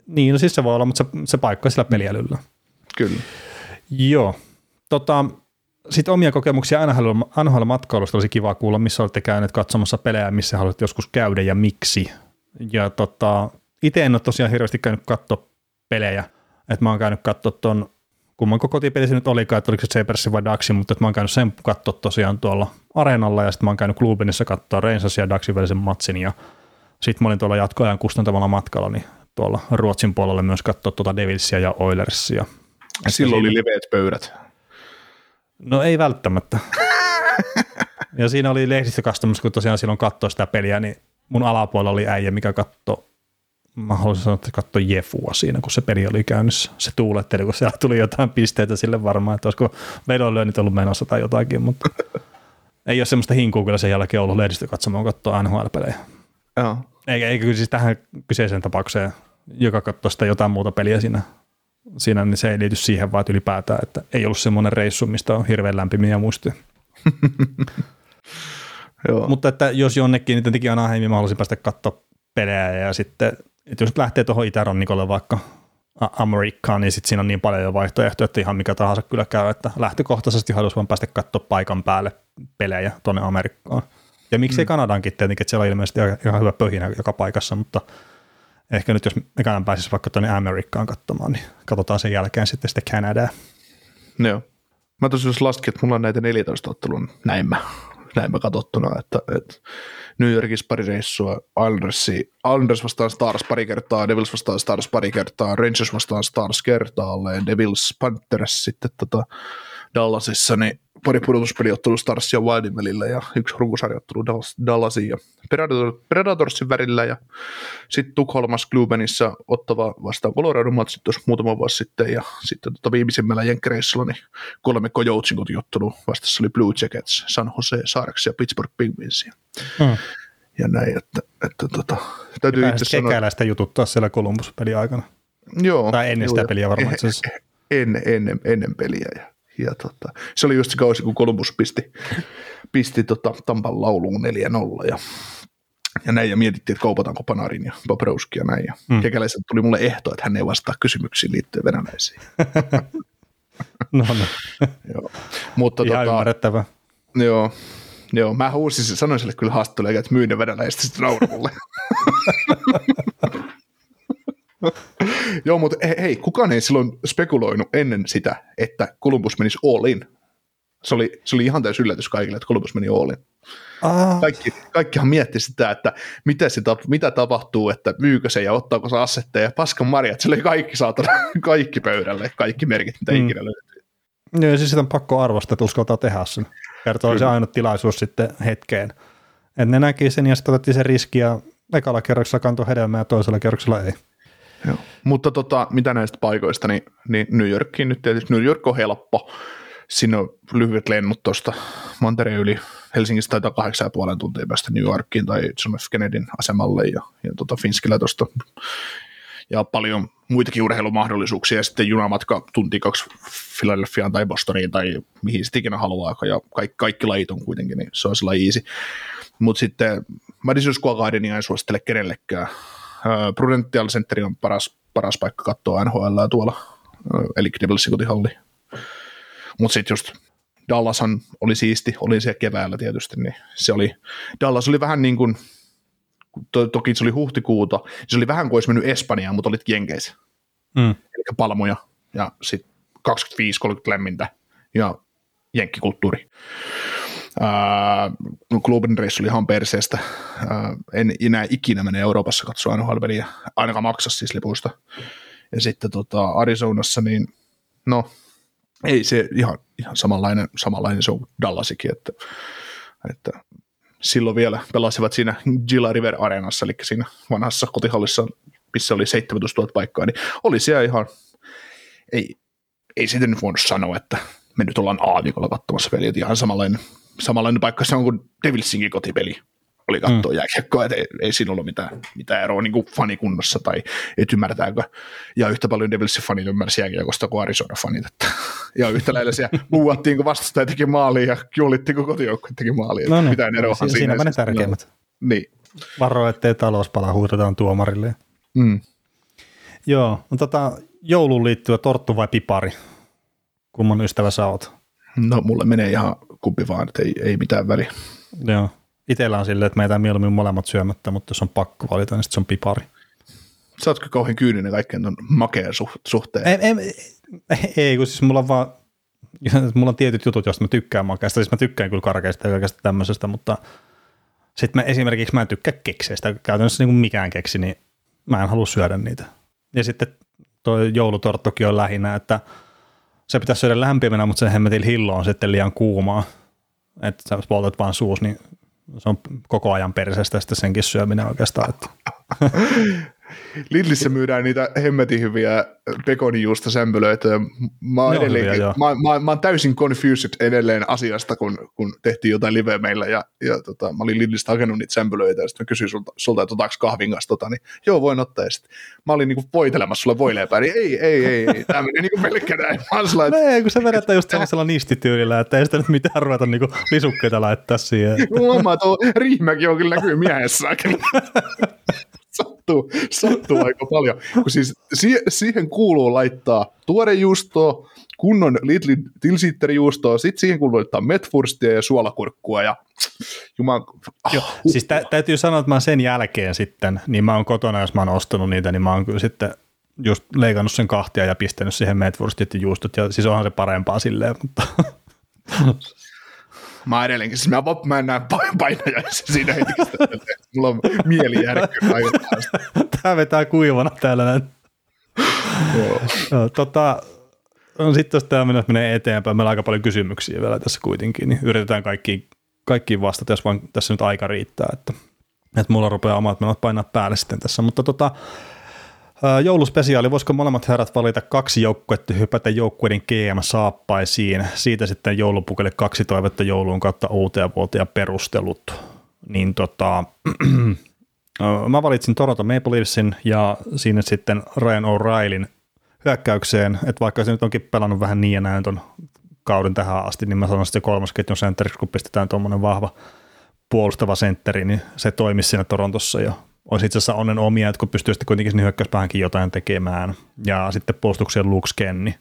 Niin, no siis se voi olla, mutta se, se paikka sillä peliälyllä. Kyllä. Joo. Tota, sitten omia kokemuksia NHL, NHL-matkailusta olisi kiva kuulla, missä olette käyneet katsomassa pelejä, missä haluatte joskus käydä ja miksi. Ja tota, itse en ole tosiaan hirveästi käynyt katsoa pelejä. että mä oon käynyt katsoa ton, kumman kotipeli se nyt olikaan, että oliko se Sabres vai Daxi, mutta että mä oon käynyt sen katsoa tosiaan tuolla areenalla ja sitten mä oon käynyt Klubinissa katsoa Rangers ja Daxin välisen matsin ja sitten mä olin tuolla jatkoajan kustantamalla matkalla, niin tuolla Ruotsin puolelle myös katsoa tuota Devilsia ja Oilersia. Silloin oli siinä- leveät pöydät. No ei välttämättä. [laughs] ja siinä oli lehdistökastamassa, kun tosiaan silloin katsoi sitä peliä, niin mun alapuolella oli äijä, mikä katsoi, mä haluaisin sanoa, että katsoi Jefua siinä, kun se peli oli käynnissä. Se tuuletteli, kun siellä tuli jotain pisteitä sille varmaan, että olisiko vedonlyönnit ollut menossa tai jotakin, mutta [laughs] ei ole semmoista hinkua kyllä sen jälkeen ollut lehdistökatsomaan katsoa NHL-pelejä. Joo. Eikä, eikä siis tähän kyseiseen tapaukseen, joka katsoi sitä jotain muuta peliä siinä, siinä, niin se ei liity siihen vaan että ylipäätään, että ei ollut semmoinen reissu, mistä on hirveän lämpimiä muistoja. [laughs] Joo. Mutta että jos jonnekin, niin tietenkin Anaheimiin mä haluaisin päästä katsoa pelejä ja sitten, että jos lähtee tuohon Itärannikolle vaikka Amerikkaan, niin sitten siinä on niin paljon jo vaihtoehtoja, että ihan mikä tahansa kyllä käy, että lähtökohtaisesti haluaisin vaan päästä katsoa paikan päälle pelejä tuonne Amerikkaan. Ja miksei mm. Kanadankin tietenkin, että siellä on ilmeisesti ihan- ihan hyvä pöhinä joka paikassa, mutta ehkä nyt jos mekään pääsisi vaikka tuonne Amerikkaan katsomaan, niin katsotaan sen jälkeen sitten sitä Kanadaa. Joo. Mä tosiaan jos laskin, että mulla on näitä 14 ottelun näin mä, näin mä katsottuna, että, että New Yorkissa pari reissua, Islandersi, Islanders vastaan Stars pari kertaa, Devils vastaan Stars pari kertaa, Rangers vastaan Stars kertaalleen, Devils Panthers sitten tota Dallasissa, niin pari pudotuspeliottelu Stars ja Wildin välillä ja yksi runkosarjoittelu Dallas, Dallasin ja Predator, Predatorsin välillä ja sitten Tukholmas Klubenissa ottava vastaan Colorado matsit tuossa muutama vuosi sitten ja sitten tota viimeisimmällä jenkkereissulla niin kolme Coyotesin kotiottelu vastassa oli Blue Jackets, San Jose Sharks ja Pittsburgh Penguins ja, Hmm. ja näin, että, että tota, täytyy itse sanoa, kekäläistä jututtaa siellä Columbus-peli aikana. joo, Tai ennen joo, sitä peliä varmaan itse asiassa. ennen, ennen, ennen peliä. Ja, ja tota, se oli just se kausi, kun Columbus pisti, pisti tota Tampan lauluun 4-0 ja, ja näin, ja mietittiin, että kaupataanko Panarin ja Bobrovski ja näin. Ja mm. Kekäläiseltä tuli mulle ehto, että hän ei vastaa kysymyksiin liittyen venäläisiin. [laughs] No, no. [laughs] joo. Mutta ihan tota, ymmärrettävää. joo, joo, mä huusin, sanoin sille kyllä haastatteluja, että myyn ne venäläistä sitten nauroi mulle. [laughs] [laughs] Joo, mutta hei, kukaan ei silloin spekuloinut ennen sitä, että Columbus menisi all in. Se oli, se oli ihan täys yllätys kaikille, että Columbus meni all in. Ah, Kaikki, kaikkihan mietti sitä, että mitä, se, mitä tapahtuu, että myykö se ja ottaako se assetteja. Paskan marjat, se oli kaikki saatana, [laughs] kaikki pöydälle, kaikki merkit, mitä Mm. ikinä löytyy. Joo, siis sitä on pakko arvostaa, että uskaltaa tehdä sen. Kertoo se ainut tilaisuus sitten hetkeen. Et ne näki sen ja sitten otettiin se riski ja ekalla kerroksella kantoi hedelmää ja toisella kerroksella ei. Joo. Mutta tota, mitä näistä paikoista, niin, niin New Yorkiin nyt tietysti, New York on helppo. Siinä on lyhyet lennot tuosta mantereen yli. Helsingistä taitaa kahdeksan ja puolen tuntia päästä New Yorkiin tai John F. Kennedyn asemalle ja, ja tota Finskillä tuosta. Ja paljon muitakin urheilumahdollisuuksia ja sitten junamatka tunti kaksi Philadelphiaan tai Bostoniin tai mihin sitten ikinä haluaa. Ja kaikki, kaikki lajit on kuitenkin, niin se on sillä easy. Mutta sitten Madison Square Gardenia ei suosittele kenellekään. Ö, Prudential Center on paras, paras paikka katsoa NHL tuolla, ö, eli Devilsin kotihalli. Mutta sitten just Dallashan oli siisti, oli se keväällä tietysti, niin se oli, Dallas oli vähän niin kuin, to, toki se oli huhtikuuta, se oli vähän kuin olisi mennyt Espanjaan, mutta olit Jenkeissä, Mm. eli palmuja, ja sitten 25-30 lämmintä, ja jenkkikulttuuri. Klubin reissu oli ihan perseestä. En enää ikinä mene Euroopassa katsoa nhl ainakaan maksa siis lipuista. Ja sitten tota, Arizonassa, niin no, ei se ihan, ihan samanlainen, samanlainen se on Dallasikin, että, että silloin vielä pelasivat siinä Gila River Arenassa, eli siinä vanhassa kotihallissa, missä oli 17 000 paikkaa, niin oli siellä ihan, ei, ei sitä nyt voinut sanoa, että me nyt ollaan aavikolla katsomassa peliä, ihan samanlainen, samanlainen paikka se on kuin Devilsinkin kotipeli oli katsoa mm. jääkiekkoa, että ei, ei siinä ollut mitään, mitään eroa niin kuin fanikunnassa tai et ymmärtääkö. Ja yhtä paljon Devilsin fanit ymmärsi jääkiekosta kuin Arizona-fanit. Että, [laughs] ja yhtä lailla siellä [laughs] muuattiin, kun vastustaja teki maaliin ja juhlittiin, kun kotijoukkue teki maaliin. No niin, mitään eroa siinä, siinäpä ne tärkeimmät. Niin. Varo, ettei talouspala huudetaan tuomarille. Mm. Joo, no tota, jouluun liittyvä torttu vai pipari? Kumman ystävä sä oot? No mulle menee ihan kumpi vaan, että ei, ei mitään väliä. Joo. Itellä on silleen, että meitä mieluummin molemmat syömättä, mutta jos on pakko valita, niin sitten se on pipari. Sä ootko kauhean kyyninen kaikkeen ton makeen suhteen? Ei, ei, ei, kun siis mulla on vaan, [laughs] mulla on tietyt jutut, joista mä tykkään makeasta. Siis mä tykkään kyllä karkeasta ja kaikesta tämmöisestä, mutta sitten mä esimerkiksi mä en tykkää kekseistä. Käytännössä niin kuin mikään keksi, niin mä en halua syödä niitä. Ja sitten toi joulutorttokin on lähinnä, että se pitäisi syödä lämpimänä, mutta se hemmetin hillo on sitten liian kuumaa. Että sä poltat vaan suus, niin se on koko ajan perseestä sitten senkin syöminen oikeastaan. Että. [laughs] Lidlissä myydään niitä hemmetin hyviä pekonijuusta sämpylöitä. Mä oon, edelleen, hyviä, mä, mä, mä, oon täysin confused edelleen asiasta, kun, kun tehtiin jotain live meillä ja, ja tota, mä olin Lidlistä hakenut niitä sämpylöitä ja sitten mä kysyin sulta, sulta että otaanko kahvin kanssa tota, niin joo voin ottaa. Ja sit mä olin niinku voitelemassa sulle voileipää, niin ei, ei, ei, ei. tämä meni niinku pelkkä näin. Mä sillä, että... No ei, kun se vedetään just sellaisella nistityylillä, että ei sitä nyt mitään ruveta niinku lisukkeita laittaa siihen. Huomaa, tuo riihmäkin on kyllä näkyy miehessä [laughs] sattuu, sattuu aika paljon. Kun siis siihen kuuluu laittaa tuorejuustoa, kunnon Lidlin tilsitterijuustoa, sitten siihen kuuluu laittaa metfurstia ja suolakurkkua ja juman... Oh, Joo, siis tä- täytyy sanoa, että mä sen jälkeen sitten, niin mä oon kotona, jos mä oon ostanut niitä, niin mä oon kyllä sitten just leikannut sen kahtia ja pistänyt siihen metfurstit ja juustot, ja siis onhan se parempaa silleen, mutta mä edelleenkin, siis mä, mä en näe painajaisia siinä hetkessä, mulla on mieli järkkyä Tämä vetää kuivana täällä näin. tota, no, sitten jos tämä menee eteenpäin, meillä on aika paljon kysymyksiä vielä tässä kuitenkin, niin yritetään kaikkiin, kaikkiin vastata, jos vaan tässä nyt aika riittää, että, että mulla rupeaa omat menot painaa päälle sitten tässä, mutta tota, Jouluspesiaali, voisiko molemmat herrat valita kaksi joukkuetta hypätä joukkueiden GM-saappaisiin, siitä sitten joulupukelle kaksi toivetta jouluun kautta uuteen vuoteen ja perustelut. Niin tota, [clears throat] mä valitsin Toronto Maple Leafsin ja siinä sitten Ryan O'Reillyn hyökkäykseen, että vaikka se nyt onkin pelannut vähän niin ja näin ton kauden tähän asti, niin mä sanon sitten kolmas ketjun sentteriksi, kun pistetään tuommoinen vahva puolustava sentteri, niin se toimisi siinä Torontossa jo olisi itse asiassa onnen omia, että kun pystyy sitten kuitenkin sinne hyökkäyspäähänkin jotain tekemään. Ja sitten puolustuksen Luke Skenni,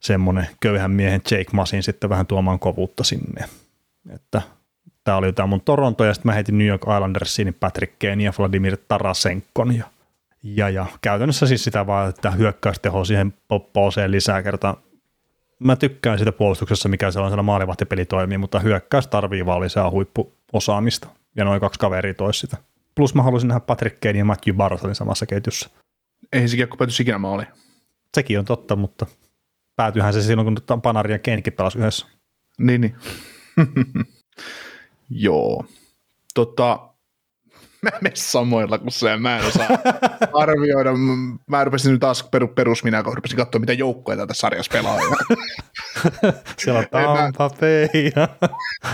semmoinen köyhän miehen Jake Masin sitten vähän tuomaan kovuutta sinne. Että tämä oli tämä mun Toronto, ja sitten mä heitin New York Islandersiin Patrick Kane ja Vladimir Tarasenkon. Ja, ja, ja käytännössä siis sitä vaan, että hyökkäysteho siihen poppooseen lisää kertaa. Mä tykkään sitä puolustuksessa, mikä se on siellä maalivahtipeli toimii, mutta hyökkäys tarvii vaan lisää huippuosaamista. Ja noin kaksi kaveria toisi sitä. Plus mä haluaisin nähdä Patrick Kane ja Matthew Bartonin samassa ketjussa. Ei se kiekko pääty ikinä maali. Sekin on totta, mutta päätyyhän se silloin, kun Panari ja Kanekin pelasi yhdessä. Niin, niin. [laughs] Joo. Tota, mä en mene samoilla kuin se, mä en osaa [laughs] arvioida. Mä rupesin nyt taas peru, perus minä, kun rupesin katsoa, mitä joukkoja tässä sarjassa pelaa. [laughs] Siellä on Tampa Bay ja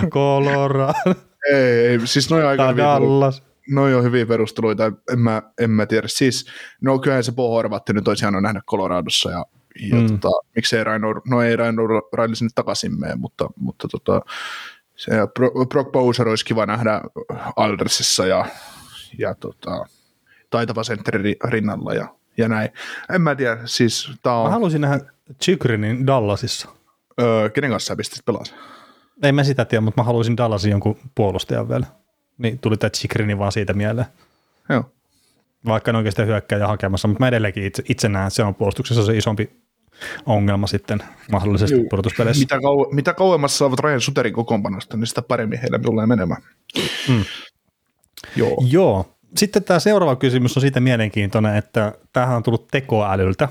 Colorado. Ei, siis noin aika Dallas no on hyviä perusteluita, en mä, en mä tiedä. Siis, no kyllähän se Bo nyt olisi hienoa nähdä Coloradossa ja, ja mm. tota, miksei Raino, no ei Raino Raili sinne takaisin mene, mutta, mutta tota, se, Brock Bowser olisi kiva nähdä Aldersissa ja, ja tota, taitava sentteri rinnalla ja, ja näin. En mä tiedä, siis tää on... Mä haluaisin nähdä Chikrinin Dallasissa. Öö, kenen kanssa sä pistit pelasi? Ei mä sitä tiedä, mutta mä haluaisin Dallasin jonkun puolustajan vielä. Niin tuli tämä Chikrini vaan siitä mieleen. Joo. Vaikka en oikeasti hyökkääjä hakemassa, mutta mä edelleenkin itse, itse näen, että se on puolustuksessa se isompi ongelma sitten mahdollisesti Juu. pudotuspeleissä. Mitä, kau- mitä kauemmas saavat Ryan Suterin kokoonpanosta, niin sitä paremmin heillä tulee menemään. Mm. Joo. Joo. Sitten tämä seuraava kysymys on siitä mielenkiintoinen, että tämähän on tullut tekoälyltä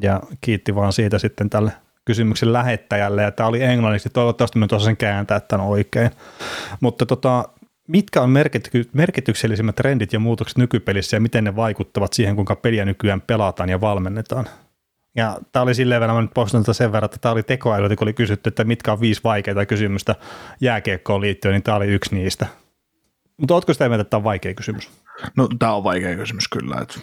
ja kiitti vaan siitä sitten tälle kysymyksen lähettäjälle ja tämä oli englanniksi, toivottavasti mä sen kääntää tämän oikein. Mutta tota, mitkä on merkity- merkityksellisimmät trendit ja muutokset nykypelissä ja miten ne vaikuttavat siihen, kuinka peliä nykyään pelataan ja valmennetaan? Ja tämä oli silleen verran, mä nyt postan tätä sen verran, että tämä oli tekoäly, kun oli kysytty, että mitkä on viisi vaikeita kysymystä jääkiekkoon liittyen, niin tämä oli yksi niistä. Mutta ootko sitä mieltä, että tämä on vaikea kysymys? No tämä on vaikea kysymys kyllä, että.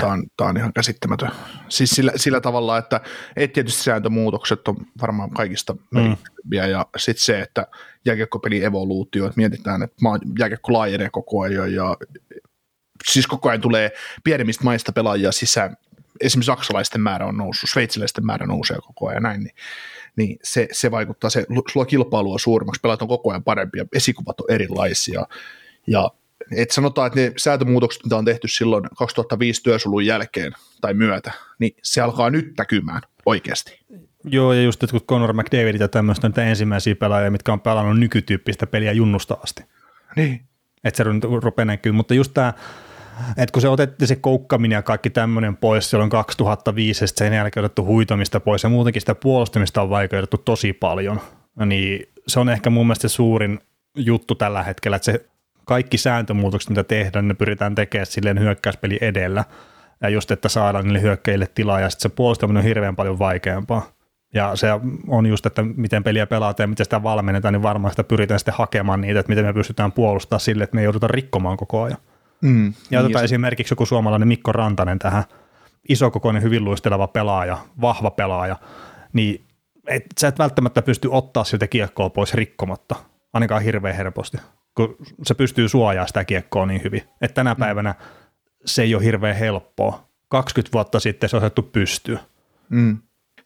Tämä on, tää on ihan käsittämätön. Siis sillä, sillä tavalla, että et tietysti sääntömuutokset on varmaan kaikista merkittäviä ja sitten se, että jääkiekkopelin evoluutio, että mietitään, että maa- jääkiekko laajenee koko ajan ja siis koko ajan tulee pienemmistä maista pelaajia sisään. Esimerkiksi saksalaisten määrä on noussut, sveitsiläisten määrä nousee koko ajan näin, niin, niin se, se, vaikuttaa, se luo kilpailua suuremmaksi, pelaajat on koko ajan parempia, esikuvat on erilaisia ja et sanotaan, että ne säätömuutokset, mitä on tehty silloin 2005 työsulun jälkeen tai myötä, niin se alkaa nyt näkymään oikeasti. Joo, ja just, että kun Conor McDavid ja tämmöistä niitä ensimmäisiä pelaajia, mitkä on pelannut nykytyyppistä peliä junnusta asti. Niin. Että se rupeaa näkyy, mutta just tämä, että kun se otettiin se koukkaminen ja kaikki tämmöinen pois silloin 2005, ja sen jälkeen otettu huitomista pois, ja muutenkin sitä puolustamista on vaikeutettu tosi paljon, niin se on ehkä mun mielestä se suurin juttu tällä hetkellä, että se kaikki sääntömuutokset, mitä tehdään, ne pyritään tekemään silleen hyökkäyspeli edellä, ja just, että saadaan niille hyökkäjille tilaa, ja sitten se puolustaminen on hirveän paljon vaikeampaa. Ja se on just, että miten peliä pelataan ja miten sitä valmennetaan, niin varmaan sitä pyritään sitten hakemaan niitä, että miten me pystytään puolustamaan sille, että me ei jouduta rikkomaan koko ajan. Mm. Ja otetaan esimerkiksi joku suomalainen Mikko Rantanen tähän, isokokoinen, hyvin luisteleva pelaaja, vahva pelaaja, niin et, sä et välttämättä pysty ottaa siltä kiekkoa pois rikkomatta, ainakaan hirveän helposti, kun se pystyy suojaamaan sitä kiekkoa niin hyvin, että tänä päivänä se ei ole hirveän helppoa. 20 vuotta sitten se on otettu pystyyn. Mm.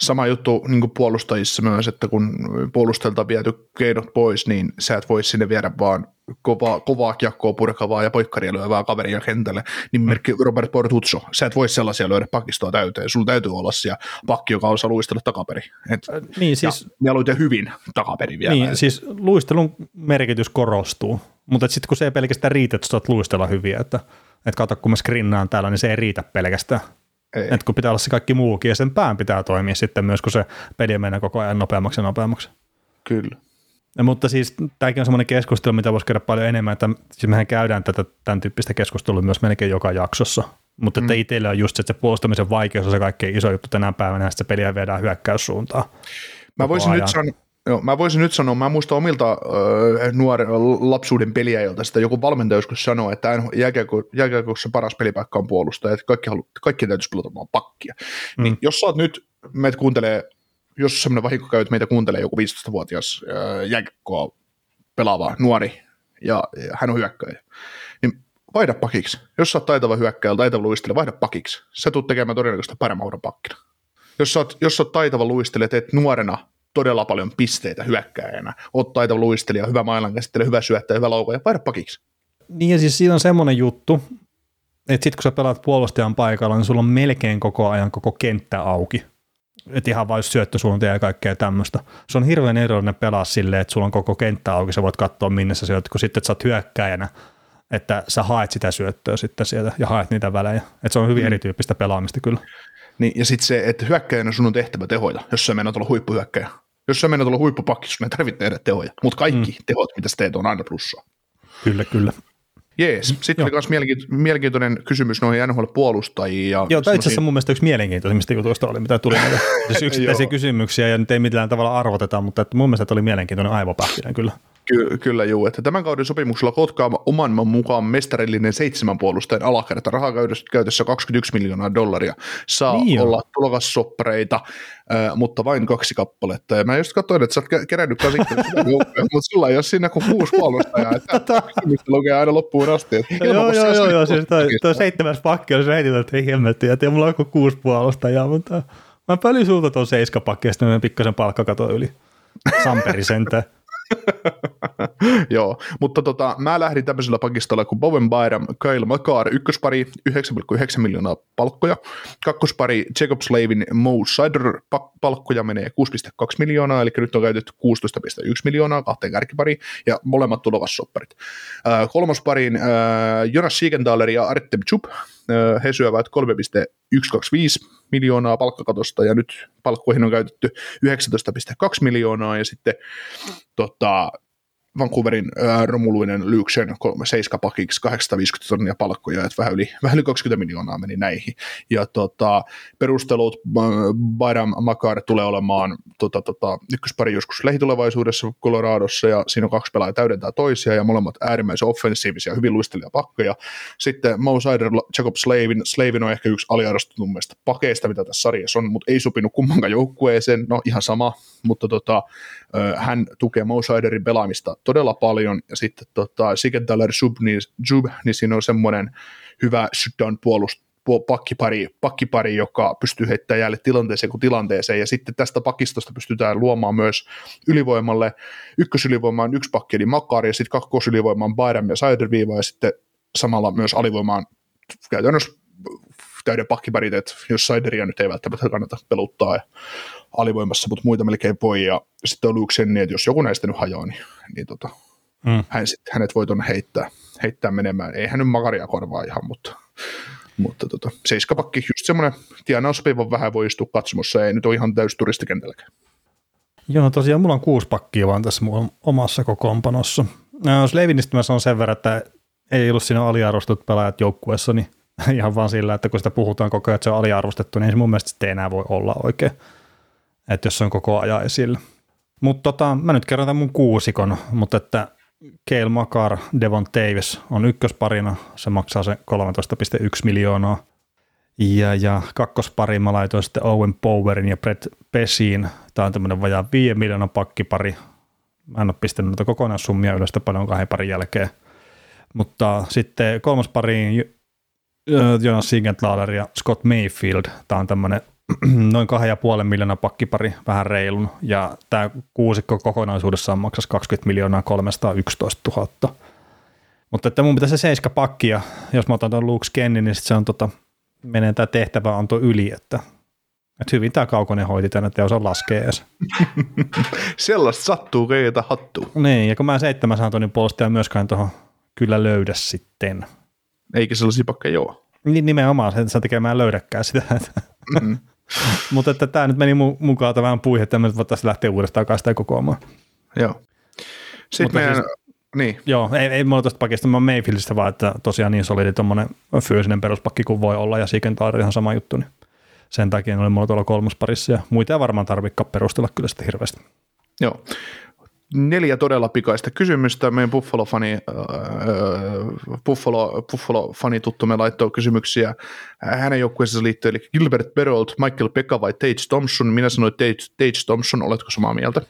Sama juttu niin puolustajissa myös, että kun puolustajilta on viety keinot pois, niin sä et voi sinne viedä vaan kovaa, kovaa kiekkoa purkavaa ja poikkaria lyövää kaveria kentälle. Nimimerkki Robert Portuzzo. Sä et voi sellaisia löydä pakistoa täyteen. Sulla täytyy olla siellä pakki, joka osaa luistella takaperi. Et, Niin siis, ja mieluiten hyvin takaperi vielä. niin, siis luistelun merkitys korostuu, mutta sitten kun se ei pelkästään riitä, että sä luistella hyviä, että, että kato kun mä skrinnaan täällä, niin se ei riitä pelkästään. Ei. Että kun pitää olla se kaikki muukin ja sen pään pitää toimia sitten myös, kun se peli menee koko ajan nopeammaksi ja nopeammaksi. Kyllä. Ja, mutta siis tämäkin on semmoinen keskustelu, mitä voisi käydä paljon enemmän, että siis mehän käydään tätä, tämän tyyppistä keskustelua myös melkein joka jaksossa. Mutta että itsellä on just se, että se puolustamisen vaikeus on se kaikkein iso juttu tänä päivänä, ja sitten se peliä viedään hyökkäyssuuntaan. Mä voisin, nyt sanoa, joo, mä voisin nyt sanoa, mä muistan omilta öö, nuoren lapsuuden peliäjiltä sitä joku valmentaja joskus sanoi, että jääkiekossa paras pelipaikka on puolustaja, että kaikki, halu, kaikki täytyisi pelata vaan pakkia. Mm. Niin jos sä oot nyt, meitä kuuntelee, jos semmoinen vahinko käy, että meitä kuuntelee joku 15-vuotias öö, jääkiekkoa pelaava nuori ja, ja hän on hyökkäjä, niin vaihda pakiksi. Jos sä oot taitava hyökkäjä, taitava luistelija, vaihda pakiksi. Sä tulet tekemään todennäköisesti paremman uran pakkina jos sä oot, jos sä oot taitava luistelija, teet nuorena todella paljon pisteitä hyökkääjänä, oot taitava luistelija, hyvä mailankäsittely, hyvä syöttäjä, hyvä vaihda pakiksi. Niin ja siis siinä on semmoinen juttu, että sitten kun sä pelaat puolustajan paikalla, niin sulla on melkein koko ajan koko kenttä auki. Että ihan vain syöttösuuntia ja kaikkea tämmöistä. Se on hirveän edullinen pelaa silleen, että sulla on koko kenttä auki, sä voit katsoa minne sä syöt, kun sitten että sä oot hyökkäjänä, että sä haet sitä syöttöä sitten sieltä ja haet niitä välejä. Että se on hyvin mm. erityyppistä pelaamista kyllä. Niin, ja sitten se, että hyökkäjänä sun on tehtävä tehoja, jos sä meinaat olla huippuhyökkäjä. Jos sä meinaat olla huippupakki, sun ei tarvitse tehdä tehoja. Mutta kaikki mm. tehot, mitä sä teet, on aina plussaa. Kyllä, kyllä. Jees. Sitten Joo. oli myös mielenkiintoinen, mielenkiintoinen kysymys noihin NHL-puolustajiin. Ja Joo, tämä itse asiassa mun mielestä yksi mielenkiintoisimmista jutuista oli, mitä tuli näitä [laughs] siis yksittäisiä kysymyksiä ja nyt ei millään tavalla arvoteta, mutta että mun mielestä oli mielenkiintoinen aivopähkinä kyllä. Ky- kyllä juu, että tämän kauden sopimuksella Kotka on oman mukaan mestarillinen seitsemän puolustajan alakerta rahaa käytössä 21 miljoonaa dollaria. Saa Niin olla tulokassoppareita, äh, mutta vain kaksi kappaletta. Ja mä just katsoin, että sä oot kerännyt käsittelyä [laughs] mutta sulla ei ole siinä kuin kuusi puolustajaa. [laughs] Että kysymystä lukee aina loppuun asti. Että Joo, joo, joo, joo, siis toi, toi seitsemäs pakki oli se heti, että ei hemmetty, ja mulla on kuusi puolustajaa, mutta Mä pölin sulta tuon seiskapakki ja sitten pikkasen palkkakato yli. Samperi sentään. [laughs] Joo, mutta tota, mä lähdin tämmöisellä pakistolla kuin Bowen Byram, Kyle McCarr, ykköspari 9,9 miljoonaa palkkoja, kakkospari Jacob Slavin Mo Sider palkkoja menee 6,2 miljoonaa, eli nyt on käytetty 16,1 miljoonaa kahteen kärkipariin, ja molemmat tulevassopparit. Äh, kolmospariin äh, Jonas Siegenthaler ja Artem Chup, äh, he syövät 3,125 miljoonaa palkkakatosta, ja nyt palkkoihin on käytetty 19,2 miljoonaa, ja sitten tota, Vancouverin ää, romuluinen Lyksen seiskapakiksi 850 tonnia palkkoja, että vähän yli, vähän yli 20 miljoonaa meni näihin. Ja tota, perustelut Bayram Makar tulee olemaan tota, tota, ykköspari joskus lähitulevaisuudessa Coloradossa, ja siinä on kaksi pelaajaa täydentää toisia, ja molemmat äärimmäisen offensiivisia, hyvin luistelija pakkoja. Sitten Mo Sider, Jacob Slavin, Slavin on ehkä yksi aliarvostettu mielestä pakeista, mitä tässä sarjassa on, mutta ei sopinut kummankaan joukkueeseen, no ihan sama, mutta tota, hän tukee Mo Siderin pelaamista todella paljon, ja sitten tota, Sigenthaler Zub, niin, siinä on semmoinen hyvä shutdown puolustus, pakkipari, pakkipari, joka pystyy heittämään jälleen tilanteeseen kuin tilanteeseen, ja sitten tästä pakistosta pystytään luomaan myös ylivoimalle, ykkösylivoimaan yksi pakki, eli Makari, ja sitten kakkosylivoimaan Bayram ja Siderviiva, ja sitten samalla myös alivoimaan käytännössä täyden pakkiparit, että jos Sideria nyt ei välttämättä kannata peluttaa ja alivoimassa, mutta muita melkein voi, ja sitten on Luke Senni, että jos joku näistä nyt hajoaa, niin, niin tota, mm. hän, sit, hänet voi tuonne heittää, heittää menemään. Ei hän nyt makaria korvaa ihan, mutta, mutta tota, seiskapakki, just semmoinen tienaussopiva vähän voi istua katsomossa, ei nyt ole ihan täys turistikentälläkään. Joo, tosiaan mulla on kuusi pakkia vaan tässä mun omassa kokoonpanossa. No, Slevinistä mä sanon sen verran, että ei ollut siinä aliarvostut pelaajat joukkueessa, niin [laughs] ihan vaan sillä, että kun sitä puhutaan koko ajan, että se on aliarvostettu, niin ei se mun mielestä sitten enää voi olla oikein että jos se on koko ajan esillä. Mutta tota, mä nyt kerron tämän mun kuusikon, mutta että Keil Makar, Devon Davis on ykkösparina, se maksaa se 13,1 miljoonaa. Ja, ja kakkospariin mä laitoin sitten Owen Powerin ja Brett Pesiin. Tämä on tämmöinen vajaa 5 miljoonan pakkipari. Mä en ole pistänyt noita kokonaissummia ylös paljon kahden parin jälkeen. Mutta sitten kolmospariin Jonas Sigenthaler ja Scott Mayfield. Tämä on tämmöinen [clears throat] noin 2,5 miljoonaa pakkipari, vähän reilun, ja tämä kuusikko kokonaisuudessaan maksaisi 20 miljoonaa 311 000. Mutta että mun pitäisi se seiska pakki, ja jos mä otan tuon Luke Skennin, niin se on tota, menee tämä tehtävä anto yli, että, että hyvin tämä Kaukonen hoiti tänne, että ei osaa laskea edes. [laughs] Sellaista sattuu, keitä hattuu. Niin, ja kun mä 700 tonnin puolesta myöskään tuohon kyllä löydä sitten. Eikä sellaisia pakkeja ole. Niin nimenomaan, että sä tekemään löydäkään sitä. [laughs] Mm. Mutta että tämä nyt meni mukaan vähän puihin, että me nyt voitaisiin lähteä uudestaan kanssa sitä kokoamaan. Joo. Sitten Mutta meidän, siis, niin. Joo, ei, ei mulla tuosta pakista, mä Mayfieldistä vaan, että tosiaan niin solidi tuommoinen fyysinen peruspakki kuin voi olla, ja Sikentaa ihan sama juttu, niin sen takia oli mulla tuolla kolmosparissa, ja muita ei varmaan tarvitse perustella kyllä sitä hirveästi. Joo neljä todella pikaista kysymystä. Meidän Buffalo-fani, äh, Buffalo, Buffalo-fani tuttumme laittoi kysymyksiä hänen joukkueensa liittyen, eli Gilbert Berold, Michael Pekka vai Tage Thompson. Minä sanoin Tage, Tage Thompson, oletko samaa mieltä?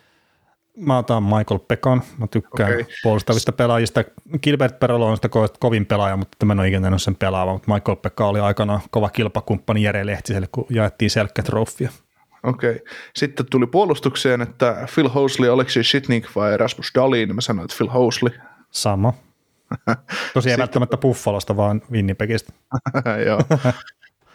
Mä otan Michael Pekan. Mä tykkään okay. puolustavista pelaajista. Gilbert Perolo on sitä ko- kovin pelaaja, mutta mä en ole ikinä sen pelaava. Mutta Michael Pekka oli aikanaan kova kilpakumppani Jere Lehtiselle, kun jaettiin selkkä trofia. Okei. Okay. Sitten tuli puolustukseen, että Phil Hosley, Alexei Shitnik vai Rasmus Dalin. Mä sanoin, että Phil Hosley. Sama. [laughs] Tosi ei välttämättä Buffalosta, vaan Winnipegistä. [laughs] Joo.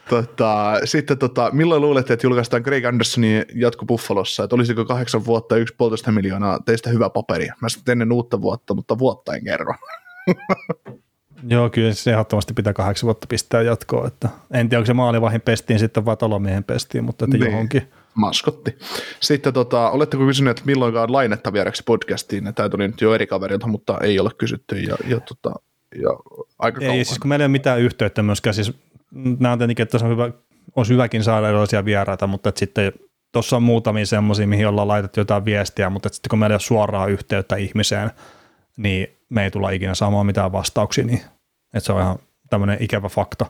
tota, sitten tota, milloin luulette, että julkaistaan Greg Andersonin jatko Buffalossa, että olisiko kahdeksan vuotta yksi puolitoista miljoonaa teistä hyvä paperi? Mä sanoin ennen uutta vuotta, mutta vuotta en kerro. [laughs] Joo, kyllä se ehdottomasti pitää kahdeksan vuotta pistää jatkoa. Että en tiedä, onko se maalivahin pestiin sitten vai talomiehen pestiin, mutta että niin. johonkin. Maskotti. Sitten tota, oletteko kysyneet, että milloinkaan lainetta vieraksi podcastiin? Tämä tuli nyt jo eri kaverilta, mutta ei ole kysytty. Ja, ja, tota, ja aika ei, kauan. siis kun meillä ei ole mitään yhteyttä myöskään. Siis, nämä on tietenkin, että on hyvä, olisi hyväkin saada erilaisia vieraita, mutta että sitten tuossa on muutamia semmoisia, mihin ollaan laitettu jotain viestiä, mutta sitten kun meillä ei ole suoraa yhteyttä ihmiseen, niin me ei tulla ikinä saamaan mitään vastauksia, niin että se on ihan tämmöinen ikävä fakta.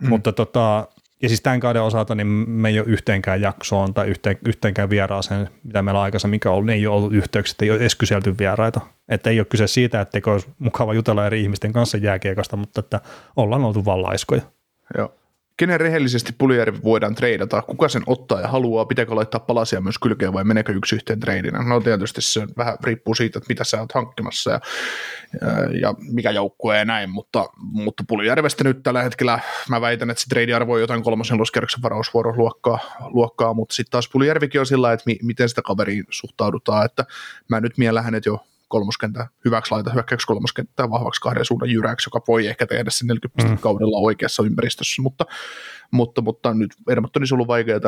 Mm. Mutta tota, ja siis tämän kauden osalta niin me ei ole yhteenkään jaksoon tai yhteen, yhteenkään vieraaseen, mitä meillä aikaisemmin ollut, niin ei ole ollut yhteyksiä, ei ole edes kyselty vieraita. Että ei ole kyse siitä, että olisi mukava jutella eri ihmisten kanssa jääkiekosta, mutta että ollaan oltu vaan laiskoja. Joo. Kenen rehellisesti Puljärvi voidaan treidata? Kuka sen ottaa ja haluaa? Pitääkö laittaa palasia myös kylkeen vai meneekö yksi yhteen treidinä? No tietysti se vähän riippuu siitä, että mitä sä oot hankkimassa ja, ja, mikä joukkue ja näin, mutta, mutta Puljärvestä nyt tällä hetkellä mä väitän, että se treidiarvo on jotain kolmosen loskerroksen varausvuoron luokkaa, mutta sitten taas Puljärvikin on sillä että mi, miten sitä kaveriin suhtaudutaan, että mä nyt mielen hänet jo kolmoskentää hyväksi laita hyökkäyksi kolmoskenttää vahvaksi kahden suunnan jyräksi, joka voi ehkä tehdä sen 40 mm. kaudella oikeassa ympäristössä, mutta, mutta, mutta nyt Edmontonissa on ollut vaikeaa,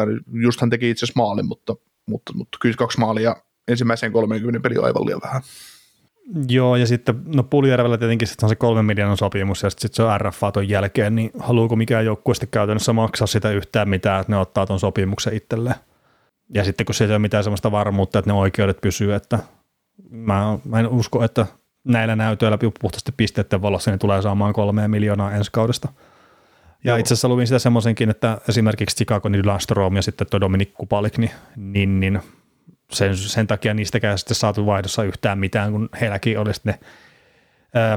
just hän teki itse asiassa maalin, mutta, mutta, mutta kyllä kaksi maalia ensimmäiseen 30 peli on aivan liian vähän. Joo, ja sitten no Puljärvellä tietenkin sitten on se kolmen miljoonan sopimus, ja sitten sit se on RFA ton jälkeen, niin haluuko mikään joukkue sitten käytännössä maksaa sitä yhtään mitään, että ne ottaa ton sopimuksen itselleen. Ja sitten kun se ei ole mitään sellaista varmuutta, että ne oikeudet pysyy, että mä, mä en usko, että näillä näytöillä puhtaasti pisteiden valossa niin tulee saamaan kolmea miljoonaa ensi kaudesta. Ja itse asiassa luvin sitä semmoisenkin, että esimerkiksi Chicago Lastrom ja sitten tuo Dominik Kupalik, niin, niin, niin sen, sen takia niistäkään sitten saatu vaihdossa yhtään mitään, kun heilläkin olisi ne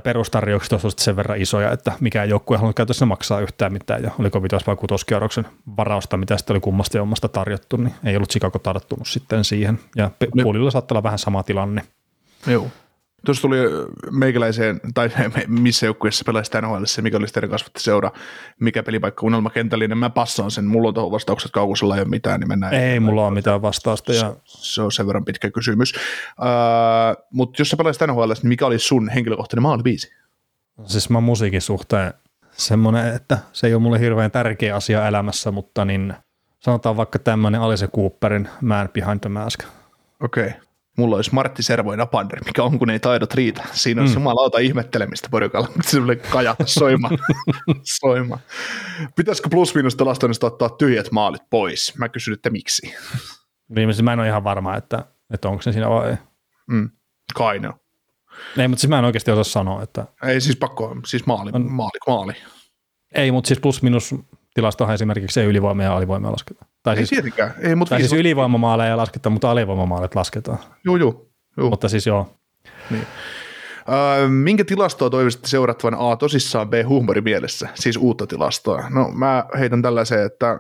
perustarjoukset olisivat sen verran isoja, että mikään joukkue ei halunnut käytössä maksaa yhtään mitään, ja oliko vitos vai kutoskierroksen varausta, mitä sitten oli kummasta jommasta tarjottu, niin ei ollut Chicago tarttunut sitten siihen, ja puolilla saattaa olla vähän sama tilanne. Joo. Tuossa tuli meikäläiseen, tai [laughs] missä joukkueessa pelaisi NHL, mikä oli teidän seura, mikä pelipaikka unelma kentällinen, mä passaan sen, mulla on tuohon vastaukset kaukosella ei ole mitään, niin mennään. Ei mulla ole mitään vastausta. Ja... Se, se, on sen verran pitkä kysymys. Uh, Mutta jos sä pelaisit NHL, niin mikä oli sun henkilökohtainen maalibiisi? Siis mä musiikin suhteen semmoinen, että se ei ole mulle hirveän tärkeä asia elämässä, mutta niin sanotaan vaikka tämmöinen Alice Cooperin Man Behind the Mask. Okei. Okay mulla olisi Martti Servoin Apander, mikä on, kun ei taidot riitä. Siinä on mm. jumalauta ihmettelemistä porukalla, kun se kajata soima. [laughs] soima. Pitäisikö plus-miinus tilastoinnista ottaa tyhjät maalit pois? Mä kysyn, että miksi? Viimeisesti mä en ole ihan varma, että, että onko se siinä vai ei. Mm. Kai no. Ei, mutta siis mä en oikeasti osaa sanoa, että... Ei siis pakko, siis maali, on... maali, maali. Ei, mutta siis plus-minus tilastohan esimerkiksi ei ylivoima ja alivoima lasketa. Tai ei siis, tietenkään. Ei, mutta tai siis ylivoimamaaleja lasketa, mutta alivoimamaalit lasketaan. Joo, joo. joo. Mutta siis joo. Niin. Öö, minkä tilastoa toivoisitte seurattavan A tosissaan B huumorimielessä, siis uutta tilastoa? No mä heitän tällaiseen, että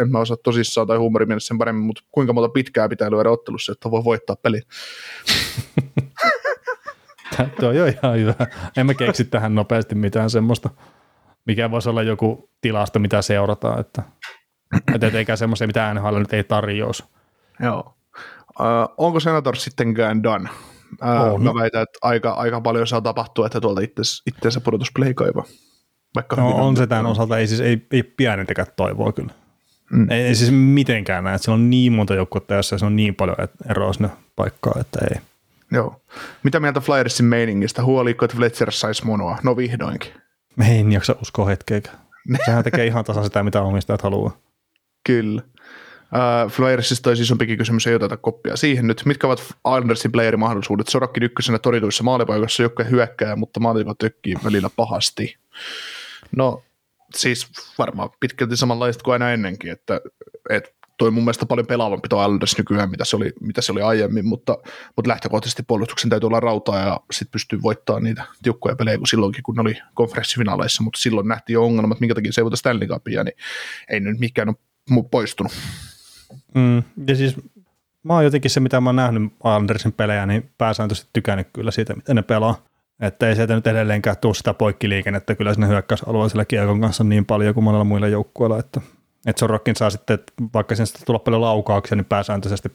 en mä osaa tosissaan tai huumorimielessä sen paremmin, mutta kuinka monta pitkää pitää lyödä ottelussa, että voi voittaa peli? [laughs] Tuo on jo ihan hyvä. En mä keksi tähän nopeasti mitään semmoista mikä voisi olla joku tilasto, mitä seurataan, että, että eikä semmoisia, mitä NHL nyt ei tarjous. Joo. Uh, onko Senator sittenkään done? Uh, mä väitän, että aika, aika paljon saa tapahtua, että tuolta itseensä pudotusplay kaivaa. Vaikka no, on se tämän osalta, ei siis ei, ei pienintäkään toivoa kyllä. Mm. Ei, ei, siis mitenkään näin, että siellä on niin monta joukkuetta, jossa se on niin paljon eroa sinne paikkaa, että ei. Joo. Mitä mieltä Flyersin meiningistä? Huoliiko, että Fletcher saisi monoa? No vihdoinkin. Me en jaksa uskoa hetkeäkään. Sehän tekee ihan tasan sitä, mitä omistajat haluaa. Kyllä. Uh, Flyersista toi isompikin kysymys, ei oteta koppia siihen nyt. Mitkä ovat Islandersin playerin mahdollisuudet? Sorokki ykkösenä torituissa maalipaikassa, joka hyökkää, mutta maaliko tökkii välillä pahasti. No siis varmaan pitkälti samanlaista kuin aina ennenkin, että, että toi mun mielestä paljon pelaavampi tuo Islanders nykyään, mitä se oli, mitä se oli aiemmin, mutta, mutta lähtökohtaisesti puolustuksen täytyy olla rautaa ja sitten pystyy voittamaan niitä tiukkoja pelejä kuin silloinkin, kun ne oli konferenssifinaaleissa, mutta silloin nähtiin jo ongelmat, minkä takia se ei voita Stanley Cupia, niin ei nyt mikään ole poistunut. Mm, ja siis mä oon jotenkin se, mitä mä oon nähnyt Islandersin pelejä, niin pääsääntöisesti tykännyt kyllä siitä, miten ne pelaa. Että ei sieltä nyt edelleenkään tule sitä poikkiliikennettä kyllä sinne hyökkäysalueella kiekon kanssa niin paljon kuin monella muilla joukkueilla, että että Sorokin saa sitten, vaikka sen tulla paljon laukauksia, niin pääsääntöisesti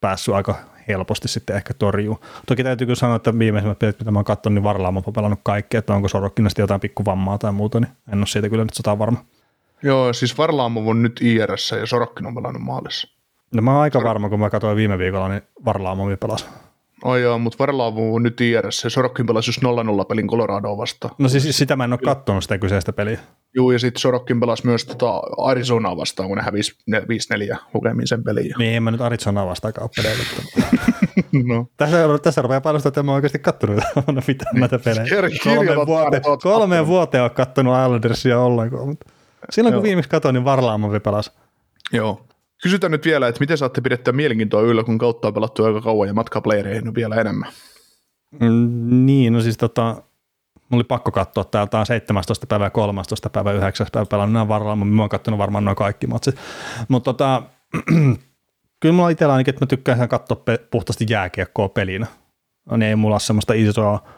päässyt aika helposti sitten ehkä torjuu. Toki täytyy kyllä sanoa, että viimeisimmät pelit, mitä mä oon katsonut, niin Varlaamo on pelannut kaikki, että onko Sorokin sitten jotain pikkuvammaa tai muuta, niin en ole siitä kyllä nyt sata varma. Joo, siis Varlaamo on nyt IRS ja Sorokkin on pelannut maalissa. No mä oon aika varma, kun mä katsoin viime viikolla, niin Varlaamo pelasi. Oi joo, mutta Varlaavu on nyt IRS ja Sorokkin pelasi just 0-0 pelin Coloradoa vastaan. No siis sitä mä en ole kattonut sitä kyseistä peliä. Joo, ja sitten Sorokkin pelasi myös tota Arizonaa vastaan, kun ne hävisi 5-4 lukemin sen pelin. Niin, en mä nyt Arizonaa vastaan kauppeleilu. [laughs] no. tässä, tässä rupeaa paljastaa, että mä oon oikeasti kattonut [laughs] mitään näitä pelejä. Kolmeen vuoteen, kolmeen vuoteen oon kattonut Islandersia ollenkaan, mutta silloin kun viimeksi katsoin, niin Varlaamovi pelasi. Joo, Kysytään nyt vielä, että miten saatte pidettyä mielenkiintoa yllä, kun kautta on pelattu aika kauan ja matkaa playereihin vielä enemmän? Mm, niin, no siis tota, oli pakko katsoa, täältä on 17. päivä, 13. päivä, 9. päivä pelannut nämä varrella, mutta mä oon katsonut varmaan noin kaikki matsit. Mutta tota, [clears throat] kyllä mulla itsellä ainakin, että mä tykkään katsoa pe- puhtaasti jääkiekkoa pelinä. No niin ei mulla ole semmoista isoa,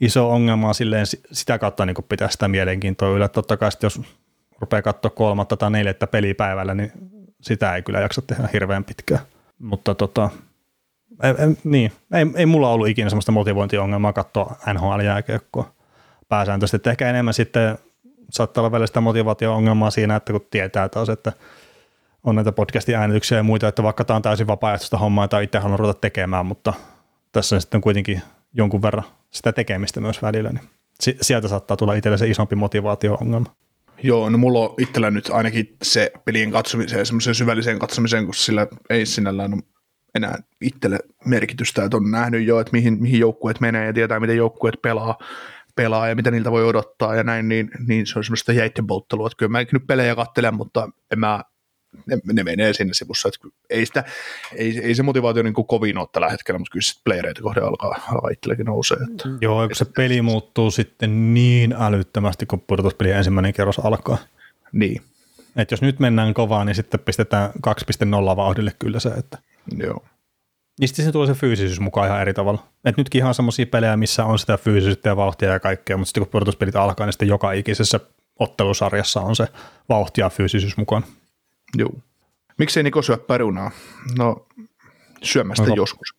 isoa ongelmaa silleen sitä kautta niin pitää sitä mielenkiintoa yllä. Totta kai jos rupeaa katsoa kolmatta tai neljättä pelipäivällä, niin sitä ei kyllä jaksa tehdä hirveän pitkään. Mutta tota, ei, ei, niin, ei, ei mulla ollut ikinä semmoista motivointiongelmaa katsoa NHL-jääkiekkoa pääsääntöisesti. Että ehkä enemmän sitten saattaa olla välillä sitä motivaatio-ongelmaa siinä, että kun tietää taas, että on näitä podcastin äänityksiä ja muita, että vaikka tämä on täysin vapaaehtoista hommaa tai itse haluan ruveta tekemään, mutta tässä on sitten kuitenkin jonkun verran sitä tekemistä myös välillä, niin sieltä saattaa tulla itselle se isompi motivaatio-ongelma. Joo, no mulla on itsellä nyt ainakin se pelien katsomiseen, semmoisen syvälliseen katsomiseen, kun sillä ei sinällään ole enää itselle merkitystä, että on nähnyt jo, että mihin, mihin joukkueet menee ja tietää, miten joukkueet pelaa, pelaa ja mitä niiltä voi odottaa ja näin, niin, niin se on semmoista jäitten polttelua, että kyllä mä nyt pelejä kattelen, mutta en mä, ne, ne menee sinne sivussa, että ei, sitä, ei, ei se motivaatio niin kuin kovin ole tällä hetkellä, mutta kyllä sitten playereita kohde alkaa, alkaa itselläkin nousee. Että. Joo, kun se peli muuttuu sitten niin älyttömästi, kun pudotuspeli ensimmäinen kerros alkaa. Niin. Et jos nyt mennään kovaa, niin sitten pistetään 2.0 vauhdille kyllä se, että Joo. Niin sitten se tulee se fyysisyys mukaan ihan eri tavalla. Et nytkin ihan semmoisia pelejä, missä on sitä fyysisyyttä ja vauhtia ja kaikkea, mutta sitten kun pudotuspelit alkaa, niin sitten joka ikisessä ottelusarjassa on se vauhti ja fyysisyys mukaan. Joo. Miksei Niko syö perunaa? No, syömästä Onko, joskus.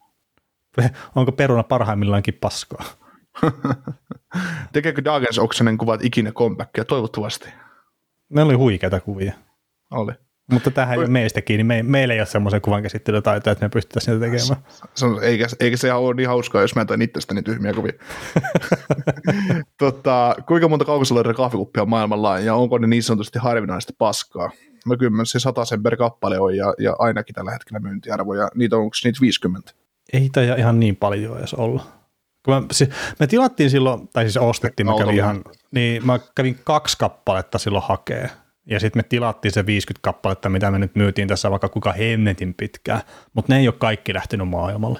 [laughs] Onko peruna parhaimmillaankin paskaa? [laughs] Tekeekö Dagens Oksanen kuvat ikinä comebackia? Toivottavasti. Ne oli huikeita kuvia. Oli. Mutta tähän ei ole meistä kiinni. Me, meillä ei ole semmoisen kuvan käsittelytaitoja, että me pystyttäisiin niitä tekemään. Se on, eikä, eikä se ole niin hauskaa, jos mä teen itsestäni tyhmiä kuvia. [laughs] tota, kuinka monta kaukosaloiden kahvikuppia maailmalla ja onko ne niin sanotusti harvinaista paskaa? No kyllä se sen per kappale on ja, ja ainakin tällä hetkellä myyntiarvoja. Niitä on, onko niitä 50? Ei tämä ihan niin paljon edes olla. Kun mä, se, me tilattiin silloin, tai siis ostettiin, mä kävin ihan, niin mä kävin kaksi kappaletta silloin hakee ja sitten me tilattiin se 50 kappaletta, mitä me nyt myytiin tässä vaikka kuinka hemmetin pitkään, mutta ne ei ole kaikki lähtenyt maailmalle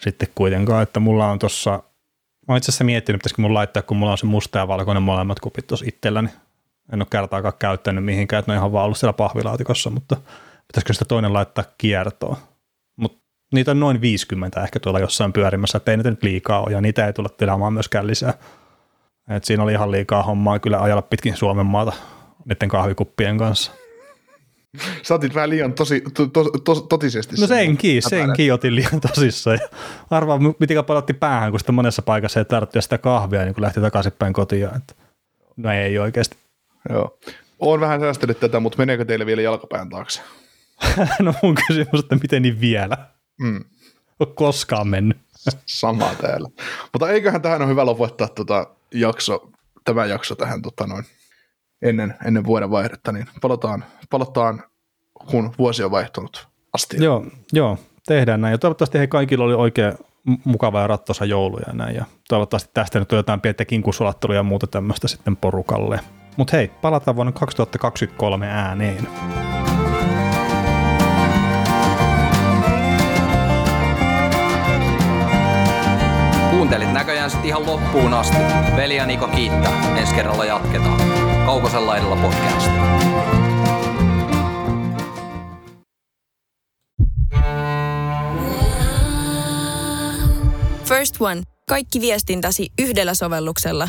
sitten kuitenkaan, että mulla on tuossa, mä oon itse asiassa miettinyt, pitäisikö mun laittaa, kun mulla on se musta ja valkoinen molemmat kupit tuossa itselläni. En ole kertaakaan käyttänyt mihinkään, että ne on ihan vaan ollut siellä pahvilaatikossa, mutta pitäisikö sitä toinen laittaa kiertoon. Mutta niitä on noin 50 ehkä tuolla jossain pyörimässä, että ei niitä nyt liikaa ole, ja niitä ei tulla tilaamaan myöskään lisää. Et siinä oli ihan liikaa hommaa kyllä ajalla pitkin Suomen maata niiden kahvikuppien kanssa. Sä otit vähän liian tosi, to, to, to, totisesti. No senkin, senkin otin liian tosissaan. Arvaa, miten palotti päähän, kun sitä monessa paikassa ei tarvitse sitä kahvia, niin kun lähti takaisinpäin kotiin. Että no ei oikeasti. Joo. Olen vähän säästänyt tätä, mutta meneekö teille vielä jalkapään taakse? [laughs] no mun kysymys, että miten niin vielä? Mm. On koskaan mennyt. Sama täällä. Mutta eiköhän tähän ole hyvä lopettaa tota jakso, tämä jakso tähän tota noin, ennen, ennen vuoden vaihdetta, niin palataan, palataan, kun vuosi on vaihtunut asti. Joo, joo, tehdään näin. Ja toivottavasti he kaikilla oli oikein mukava ja rattosa joulu ja näin. Ja toivottavasti tästä nyt on jotain pientä kinkusulattelua ja muuta tämmöistä sitten porukalle. Mutta hei, palataan vuonna 2023 ääneen. Kuuntelit näköjään sitten ihan loppuun asti. Veli ja Niko kiittää. Ensi kerralla jatketaan. Kaukosella laidalla podcast. First One. Kaikki viestintäsi yhdellä sovelluksella.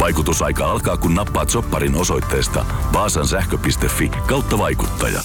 Vaikutusaika alkaa, kun nappaat sopparin osoitteesta vaasansähkö.fi kautta vaikuttaja.